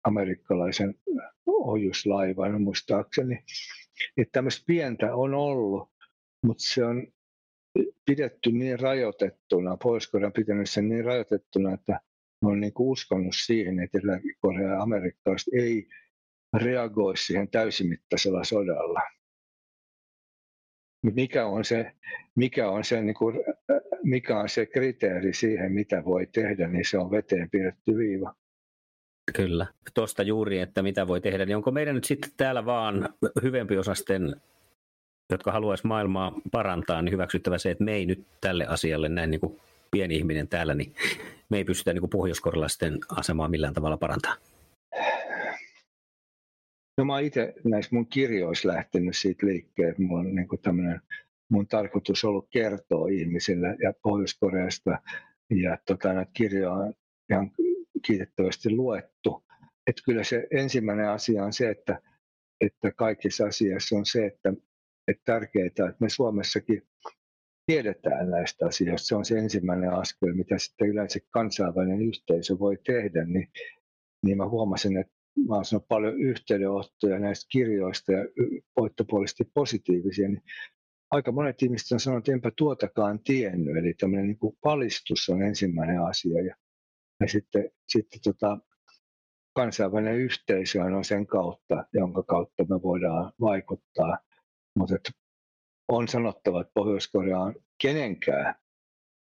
amerikkalaisen ohjuslaivan muistaakseni. Että tämmöistä pientä on ollut, mutta se on pidetty niin rajoitettuna, Pohjois-Korea on pitänyt sen niin rajoitettuna, että on niin kuin uskonut siihen, että Etelä-Korea ja amerikkalaiset ei reagoi siihen täysimittaisella sodalla. Mikä on se, mikä on se, niin kuin, mikä on se kriteeri siihen, mitä voi tehdä, niin se on veteen piirretty viiva. Kyllä. Tuosta juuri, että mitä voi tehdä, niin onko meidän nyt sitten täällä vaan hyvempiosasten, jotka haluaisi maailmaa parantaa, niin hyväksyttävä se, että me ei nyt tälle asialle näin niin kuin pieni ihminen täällä, niin me ei pystytä niin pohjoiskorlaisten asemaa millään tavalla parantaa. No mä itse näissä mun kirjoissa lähtenyt siitä liikkeelle, että mulla on niin tämmöinen, mun tarkoitus ollut kertoa ihmisille ja Pohjois-Koreasta, ja tota, näitä kirjoja on ihan kiitettävästi luettu. Että kyllä se ensimmäinen asia on se, että, että kaikissa asiassa on se, että, että tärkeää, että me Suomessakin tiedetään näistä asioista. Se on se ensimmäinen askel, mitä sitten yleensä kansainvälinen yhteisö voi tehdä. Niin, niin mä huomasin, että mä olen saanut paljon yhteydenottoja näistä kirjoista ja voittopuolisesti positiivisia, niin aika monet ihmiset on sanonut, että enpä tuotakaan tiennyt. Eli tämmöinen niin kuin palistus on ensimmäinen asia. Ja, ja sitten, sitten tota, kansainvälinen yhteisö on sen kautta, jonka kautta me voidaan vaikuttaa. Mutta on sanottava, että Pohjois-Korea on kenenkään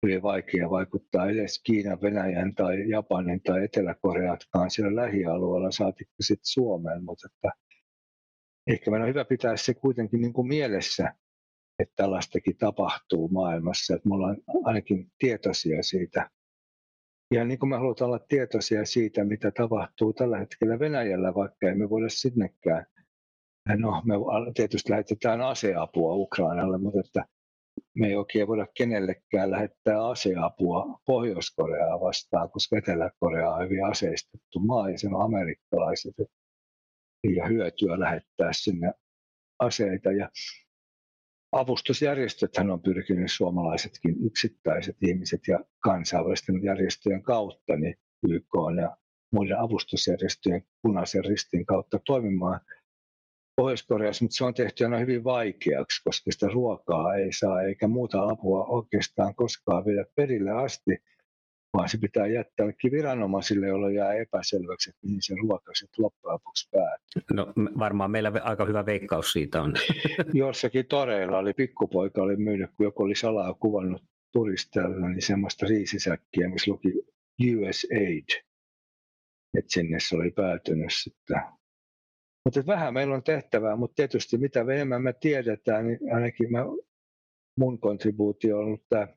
hyvin vaikea vaikuttaa edes Kiinan, Venäjän tai Japanin tai Etelä-Koreatkaan siellä lähialueella, saatikko sitten Suomeen, mutta että ehkä meidän on hyvä pitää se kuitenkin niin kuin mielessä, että tällaistakin tapahtuu maailmassa, että me ollaan ainakin tietoisia siitä. Ja niin kuin me halutaan olla tietoisia siitä, mitä tapahtuu tällä hetkellä Venäjällä, vaikka emme voida sinnekään No, me tietysti lähetetään aseapua Ukrainalle, mutta että me ei oikein voida kenellekään lähettää aseapua Pohjois-Koreaa vastaan, koska Etelä-Korea on hyvin aseistettu maa ja sen on amerikkalaiset ja hyötyä lähettää sinne aseita. Ja avustusjärjestöthän on pyrkinyt suomalaisetkin yksittäiset ihmiset ja kansainvälisten järjestöjen kautta niin YK ja muiden avustusjärjestöjen punaisen ristin kautta toimimaan – Pohjois-Koreassa, mutta se on tehty aina hyvin vaikeaksi, koska sitä ruokaa ei saa eikä muuta apua oikeastaan koskaan viedä perille asti, vaan se pitää jättää viranomaisille, jolloin jää epäselväksi, että mihin se ruoka sitten loppujen lopuksi päättyy. No varmaan meillä aika hyvä veikkaus siitä on. Jossakin toreilla oli pikkupoika oli myynyt, kun joku oli salaa kuvannut turisteilla, niin semmoista riisisäkkiä, missä luki USAID. Että sinne se oli päätynyt sitten mutta vähän meillä on tehtävää, mutta tietysti mitä enemmän me tiedetään, niin ainakin mä, mun kontribuutio on ollut tämä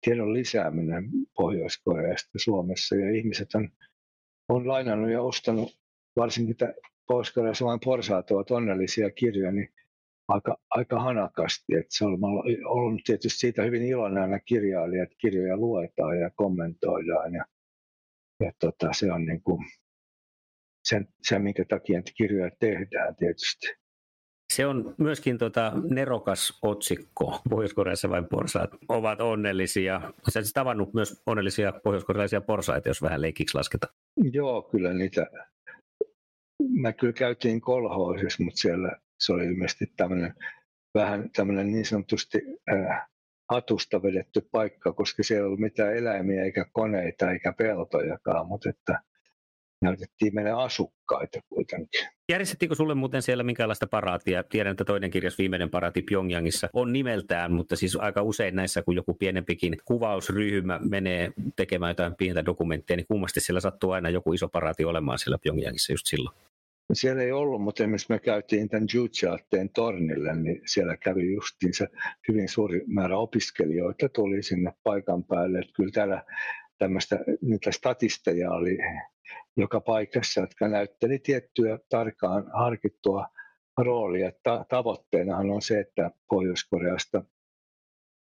tiedon lisääminen Pohjois-Koreasta Suomessa. Ja ihmiset on, on lainannut ja ostanut, varsinkin Pohjois-Koreassa vain porsaat ovat onnellisia kirjoja, niin aika, aika hanakasti. Et se on ollut tietysti siitä hyvin iloinen aina kirjailija, että kirjoja luetaan ja kommentoidaan. Ja, ja tota, se on niin kuin, sen, sen minkä takia niitä kirjoja tehdään tietysti. Se on myöskin tota nerokas otsikko. Pohjois-Koreassa vain porsaat ovat onnellisia. Oletko tavannut myös onnellisia pohjois-korealaisia porsaita, jos vähän leikiksi lasketaan? Joo, kyllä niitä. Mä kyllä käytiin kolhoisissa, mutta siellä se oli ilmeisesti tämmöinen vähän tämmöinen niin sanotusti äh, hatusta vedetty paikka, koska siellä ei ollut mitään eläimiä eikä koneita eikä peltojakaan, mutta että näytettiin meille asukkaita kuitenkin. Järjestettiinkö sulle muuten siellä minkälaista paraatia? Tiedän, että toinen kirjas, viimeinen paraati Pyongyangissa, on nimeltään, mutta siis aika usein näissä, kun joku pienempikin kuvausryhmä menee tekemään jotain pientä dokumenttia, niin kummasti siellä sattuu aina joku iso paraati olemaan siellä Pyongyangissa just silloin. Siellä ei ollut, mutta esimerkiksi me käytiin tämän Juchaatteen tornille, niin siellä kävi justiinsa hyvin suuri määrä opiskelijoita tuli sinne paikan päälle. Että kyllä täällä tämmöistä, niitä statisteja oli joka paikassa, jotka näytteli tiettyä tarkkaan harkittua roolia. Ta- tavoitteenahan on se, että Pohjois-Koreasta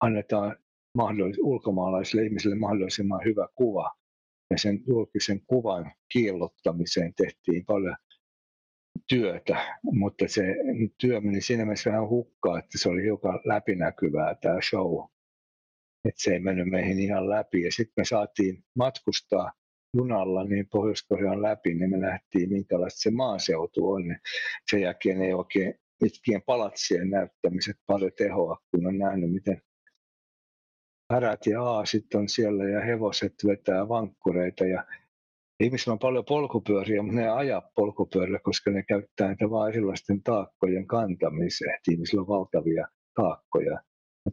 annetaan mahdollis- ulkomaalaisille ihmisille mahdollisimman hyvä kuva. Ja sen julkisen kuvan kiillottamiseen tehtiin paljon työtä, mutta se työ meni siinä mielessä vähän hukkaan, että se oli hiukan läpinäkyvää tämä show. Että se ei mennyt meihin ihan läpi. Ja sitten me saatiin matkustaa junalla niin Pohjois-Korean läpi, niin me nähtiin minkälaista se maaseutu on. Sen jälkeen ei oikein mitkien palatsien näyttämiset paljon tehoa, kun on nähnyt, miten härät ja aasit on siellä ja hevoset vetää vankkureita ja ihmisillä on paljon polkupyöriä, mutta ne ei aja polkupyörillä, koska ne käyttää niitä vain erilaisten taakkojen kantamiseen. Ihmisillä on valtavia taakkoja.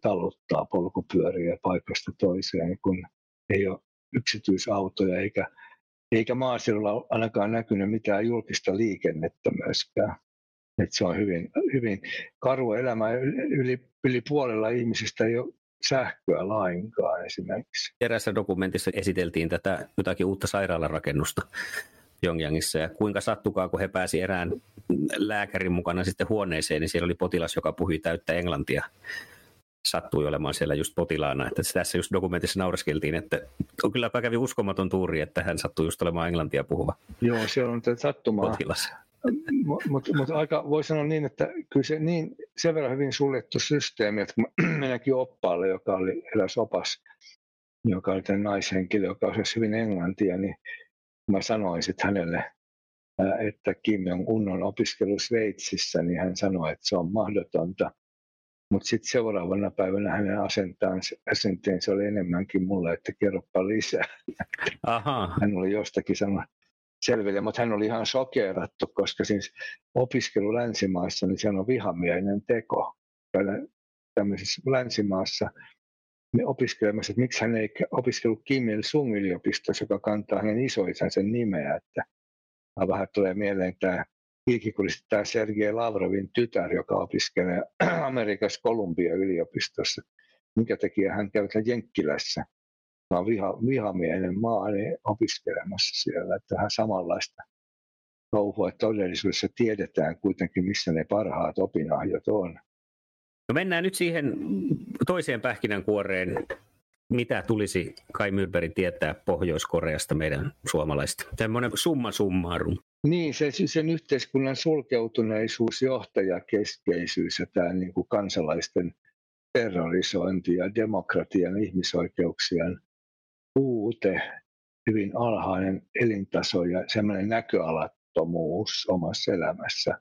Taluttaa polkupyöriä paikasta toiseen, kun ei ole yksityisautoja eikä, eikä maaseudulla ainakaan näkynyt mitään julkista liikennettä myöskään. Et se on hyvin, hyvin karu elämä. Yli, yli puolella ihmisistä ei ole sähköä lainkaan esimerkiksi. Erässä dokumentissa esiteltiin tätä jotakin uutta sairaalarakennusta Pyongyangissa ja kuinka sattukaa, kun he pääsi erään lääkärin mukana sitten huoneeseen, niin siellä oli potilas, joka puhui täyttä englantia sattui olemaan siellä just potilaana. Että tässä just dokumentissa naureskeltiin, että on kyllä kävi uskomaton tuuri, että hän sattui just olemaan englantia puhuva Joo, se on sattumaa. potilas. Mutta mut, mut aika voi sanoa niin, että kyllä se niin sen verran hyvin suljettu systeemi, että meidänkin oppaalle, joka oli eräs opas, joka oli tämän naishenkilö, joka osasi hyvin englantia, niin mä sanoin sitten hänelle, että Kim Jong-un on opiskellut Sveitsissä, niin hän sanoi, että se on mahdotonta. Mutta sitten seuraavana päivänä hänen asenteensa oli enemmänkin mulle, että kerropa lisää. Aha. Hän oli jostakin sanonut selville, mutta hän oli ihan sokeerattu, koska siis opiskelu länsimaissa, niin se on vihamielinen teko. Tämmöisessä länsimaassa me opiskelemassa, että miksi hän ei opiskellut Kim Il-sung yliopistossa, joka kantaa hänen isoisänsä nimeä, että vähän tulee mieleen tämä tämä Sergei Lavrovin tytär, joka opiskelee Amerikassa Kolumbia yliopistossa. Minkä takia hän käy Jenkkilässä on viha, vihamielinen maa niin opiskelemassa siellä. Että vähän samanlaista touhua, että todellisuudessa tiedetään kuitenkin, missä ne parhaat opinahjot on. No mennään nyt siihen toiseen pähkinänkuoreen. Mitä tulisi Kai Myrberin tietää Pohjois-Koreasta meidän suomalaista? Tämmöinen summa summarum. Niin, se, sen yhteiskunnan sulkeutuneisuus, johtajakeskeisyys ja tämä niin kuin kansalaisten terrorisointi ja demokratian ihmisoikeuksien puute, hyvin alhainen elintaso ja semmoinen näköalattomuus omassa elämässä.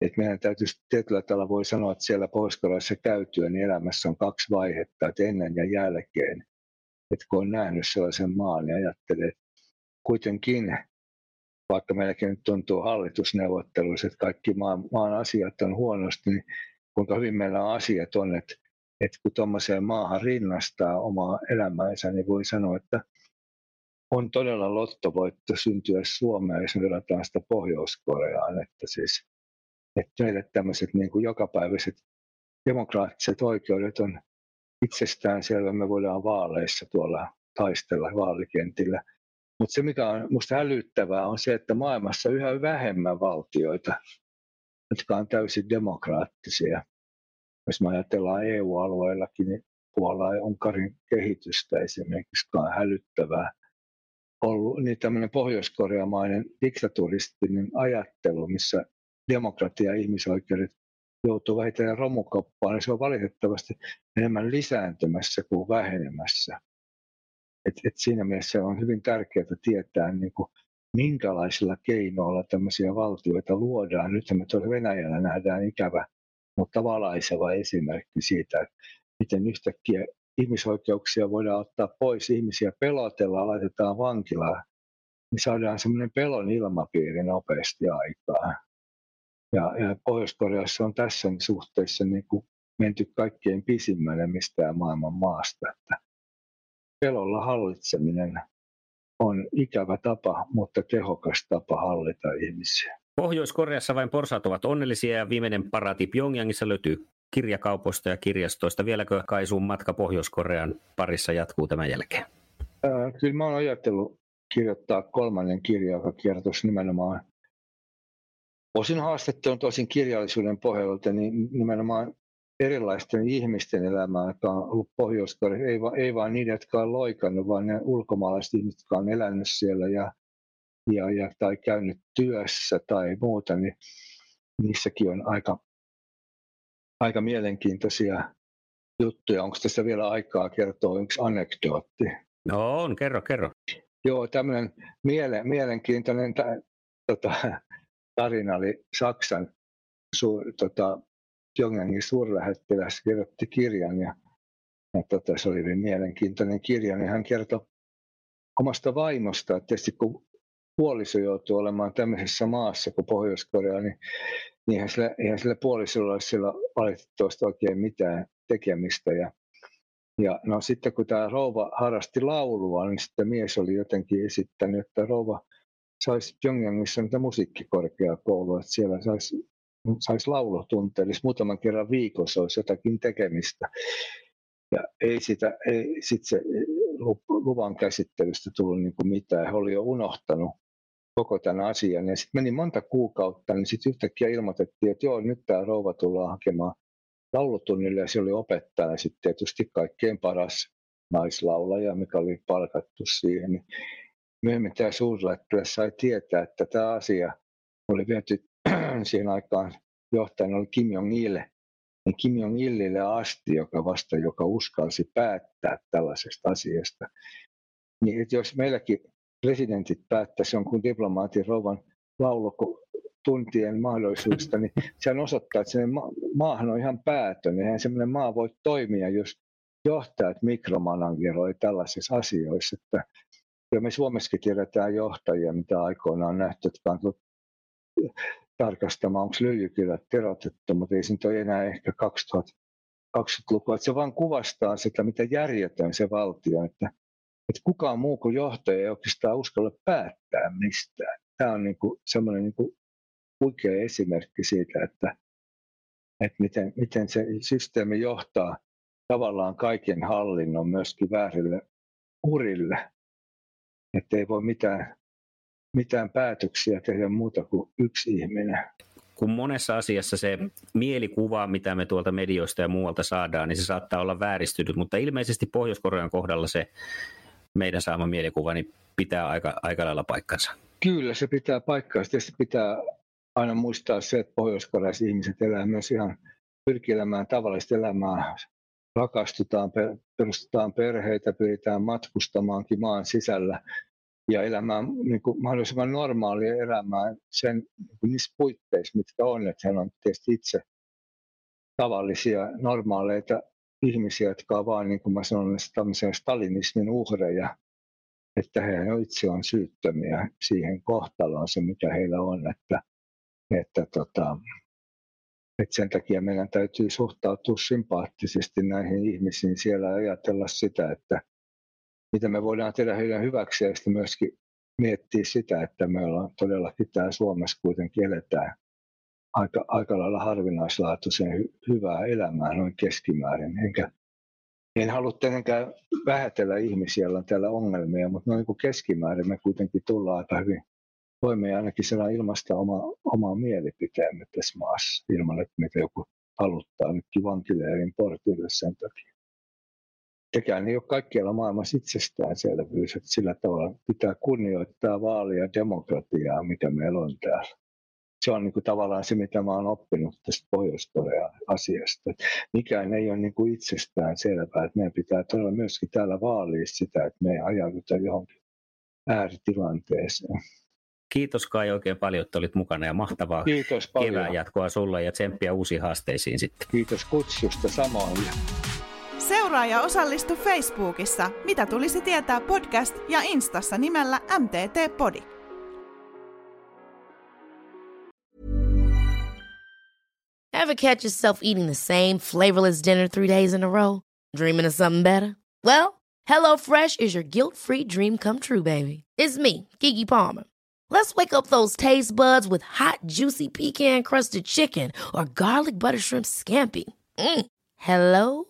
Et meidän täytyisi tietyllä tavalla voi sanoa, että siellä pohjois käytyä, niin elämässä on kaksi vaihetta, että ennen ja jälkeen. Että kun on nähnyt sellaisen maan, niin ajattelee, että kuitenkin, vaikka meilläkin nyt tuntuu hallitusneuvotteluissa, että kaikki maan, maan asiat on huonosti, niin kuinka hyvin meillä asiat on, että että kun tuommoiseen maahan rinnastaa omaa elämäänsä, niin voi sanoa, että on todella lottovoitto syntyä Suomeen, jos verrataan sitä Pohjois-Koreaan. Että siis, että meille tämmöiset niin kuin jokapäiväiset demokraattiset oikeudet on itsestään selvä. Me voidaan vaaleissa tuolla taistella vaalikentillä. Mutta se, mikä on minusta hälyttävää, on se, että maailmassa yhä vähemmän valtioita, jotka on täysin demokraattisia jos me ajatellaan EU-alueellakin, niin Puola ja Unkarin kehitystä esimerkiksi on hälyttävää ollut, niin tämmöinen pohjoiskoreamainen diktaturistinen ajattelu, missä demokratia ja ihmisoikeudet joutuu vähitellen romukoppaan, niin se on valitettavasti enemmän lisääntymässä kuin vähenemässä. Et, et siinä mielessä on hyvin tärkeää tietää, niin kuin, minkälaisilla keinoilla tämmöisiä valtioita luodaan. Nyt me tuolla Venäjällä nähdään ikävä mutta valaiseva esimerkki siitä, että miten yhtäkkiä ihmisoikeuksia voidaan ottaa pois, ihmisiä pelotellaan, laitetaan vankilaan. niin saadaan semmoinen pelon ilmapiiri nopeasti aikaan. Ja, ja Pohjois-Koreassa on tässä suhteessa niin kuin menty kaikkein pisimmälle mistään maailman maasta. Että pelolla hallitseminen on ikävä tapa, mutta tehokas tapa hallita ihmisiä. Pohjois-Koreassa vain porsaat ovat onnellisia ja viimeinen paraati Pyongyangissa löytyy kirjakaupoista ja kirjastoista. Vieläkö Kaisuun matka Pohjois-Korean parissa jatkuu tämän jälkeen? Ää, kyllä mä oon ajatellut kirjoittaa kolmannen kirjan, joka kertoisi nimenomaan osin haastattelun tosin kirjallisuuden pohjalta, niin nimenomaan erilaisten ihmisten elämää, jotka on ollut pohjois ei, va, ei vaan niiden, jotka on loikannut, vaan ne ulkomaalaiset ihmiset, jotka on elänyt siellä ja, ja, ja, tai käynyt työssä tai muuta, niin niissäkin on aika, aika mielenkiintoisia juttuja. Onko tässä vielä aikaa kertoa yksi anekdootti? No on, kerro, kerro. Joo, tämmöinen miele, mielenkiintoinen ta, tota, tarina oli Saksan su, tota, Pyongyangin suurlähettiläs kirjoitti kirjan ja, ja tota, se oli hyvin mielenkiintoinen kirja, niin hän kertoi omasta vaimosta, että tietysti kun puoliso joutuu olemaan tämmöisessä maassa kuin Pohjois-Korea, niin, niin eihän sillä, eihän sillä puolisolla ole sillä valitettavasti oikein mitään tekemistä. Ja, ja no sitten kun tämä rouva harrasti laulua, niin sitten mies oli jotenkin esittänyt, että rouva saisi Pyongyangissa niitä musiikkikorkeakoulua, että siellä saisi sais laulutunteja, eli muutaman kerran viikossa olisi jotakin tekemistä. Ja ei, sitä, ei sit se luvan käsittelystä tullut niin kuin mitään. He oli jo unohtanut koko tämän asian. Ja sitten meni monta kuukautta, niin sitten yhtäkkiä ilmoitettiin, että joo, nyt tämä rouva tullaan hakemaan laulutunnille. Ja se oli opettaja sitten tietysti kaikkein paras naislaulaja, mikä oli palkattu siihen. Niin myöhemmin tämä suurlähettiläs sai tietää, että tämä asia oli viety siihen aikaan johtajana oli Kim Jong-il, niin Kim Jong-ilille asti, joka vasta, joka uskalsi päättää tällaisesta asiasta. Niin, että jos meilläkin presidentit päättäisi jonkun diplomaatin rouvan laulutuntien mahdollisuudesta, niin se osoittaa, että ma- maahan on ihan päätön. Eihän semmoinen maa voi toimia, jos johtajat mikromanageroi tällaisissa asioissa. Että ja me Suomessakin tiedetään johtajia, mitä aikoinaan on nähty, jotka on tarkastamaan, onko lyijykylät terotettu, mutta ei se nyt ole enää ehkä 2020-lukua. Että se vaan kuvastaa sitä, mitä järjetön se valtio, että, että kukaan muu kuin johtaja ei oikeastaan uskalla päättää mistään. Tämä on niin kuin semmoinen niin kuin huikea esimerkki siitä, että, että miten, miten se systeemi johtaa tavallaan kaiken hallinnon myöskin väärille urille. Että ei voi mitään mitään päätöksiä tehdä muuta kuin yksi ihminen. Kun monessa asiassa se mielikuva, mitä me tuolta medioista ja muualta saadaan, niin se saattaa olla vääristynyt, mutta ilmeisesti Pohjois-Korean kohdalla se meidän saama mielikuva niin pitää aika, aika lailla paikkansa. Kyllä, se pitää paikkansa. Tietysti pitää aina muistaa se, että pohjois ihmiset elää myös ihan pyrkii elämään tavallista elämää. Rakastutaan, perustetaan perheitä, pyritään matkustamaankin maan sisällä ja elämään niin kuin mahdollisimman normaalia elämää sen niin kuin niissä puitteissa, mitkä on. Että hän on tietysti itse tavallisia, normaaleita ihmisiä, jotka ovat vaan, niin kuin mä sanon, tämmöisen stalinismin uhreja, että he itse on syyttömiä siihen kohtaloon, se mikä heillä on, että, että, tota, että sen takia meidän täytyy suhtautua sympaattisesti näihin ihmisiin siellä ja ajatella sitä, että mitä me voidaan tehdä heidän hyväksi ja sitten myöskin miettiä sitä, että me ollaan todellakin täällä Suomessa kuitenkin eletään aika, aika lailla harvinaislaatuisen hy, hyvää elämää noin keskimäärin. Enkä, en halua tietenkään vähätellä ihmisiä, joilla on täällä ongelmia, mutta noin kuin keskimäärin me kuitenkin tullaan aika hyvin toimeen ainakin siellä ilmasta oma, omaa mielipiteemme tässä maassa, ilman että meitä joku haluttaa nytkin vankileirin portille sen takia tekään ei ole kaikkialla maailmassa itsestäänselvyys, että sillä tavalla pitää kunnioittaa vaalia demokratiaa, mikä meillä on täällä. Se on niin kuin tavallaan se, mitä mä oon oppinut tästä Pohjois-Korean asiasta. Mikään ei ole niin kuin itsestään selvää, että meidän pitää todella myöskin täällä vaalia sitä, että me ei ajauduta johonkin ääritilanteeseen. Kiitos Kai oikein paljon, että olit mukana ja mahtavaa Kiitos paljon. kevään jatkoa sulle ja tsemppiä uusiin haasteisiin sitten. Kiitos kutsusta samoin. Seuraa ja osallistu Facebookissa Mitä tulisi tietää podcast ja Instassa nimellä MTT Podi. Ever catch yourself eating the same flavorless dinner three days in a row? Dreaming of something better? Well, HelloFresh is your guilt-free dream come true, baby. It's me, Gigi Palmer. Let's wake up those taste buds with hot, juicy pecan-crusted chicken or garlic butter shrimp scampi. Mm. Hello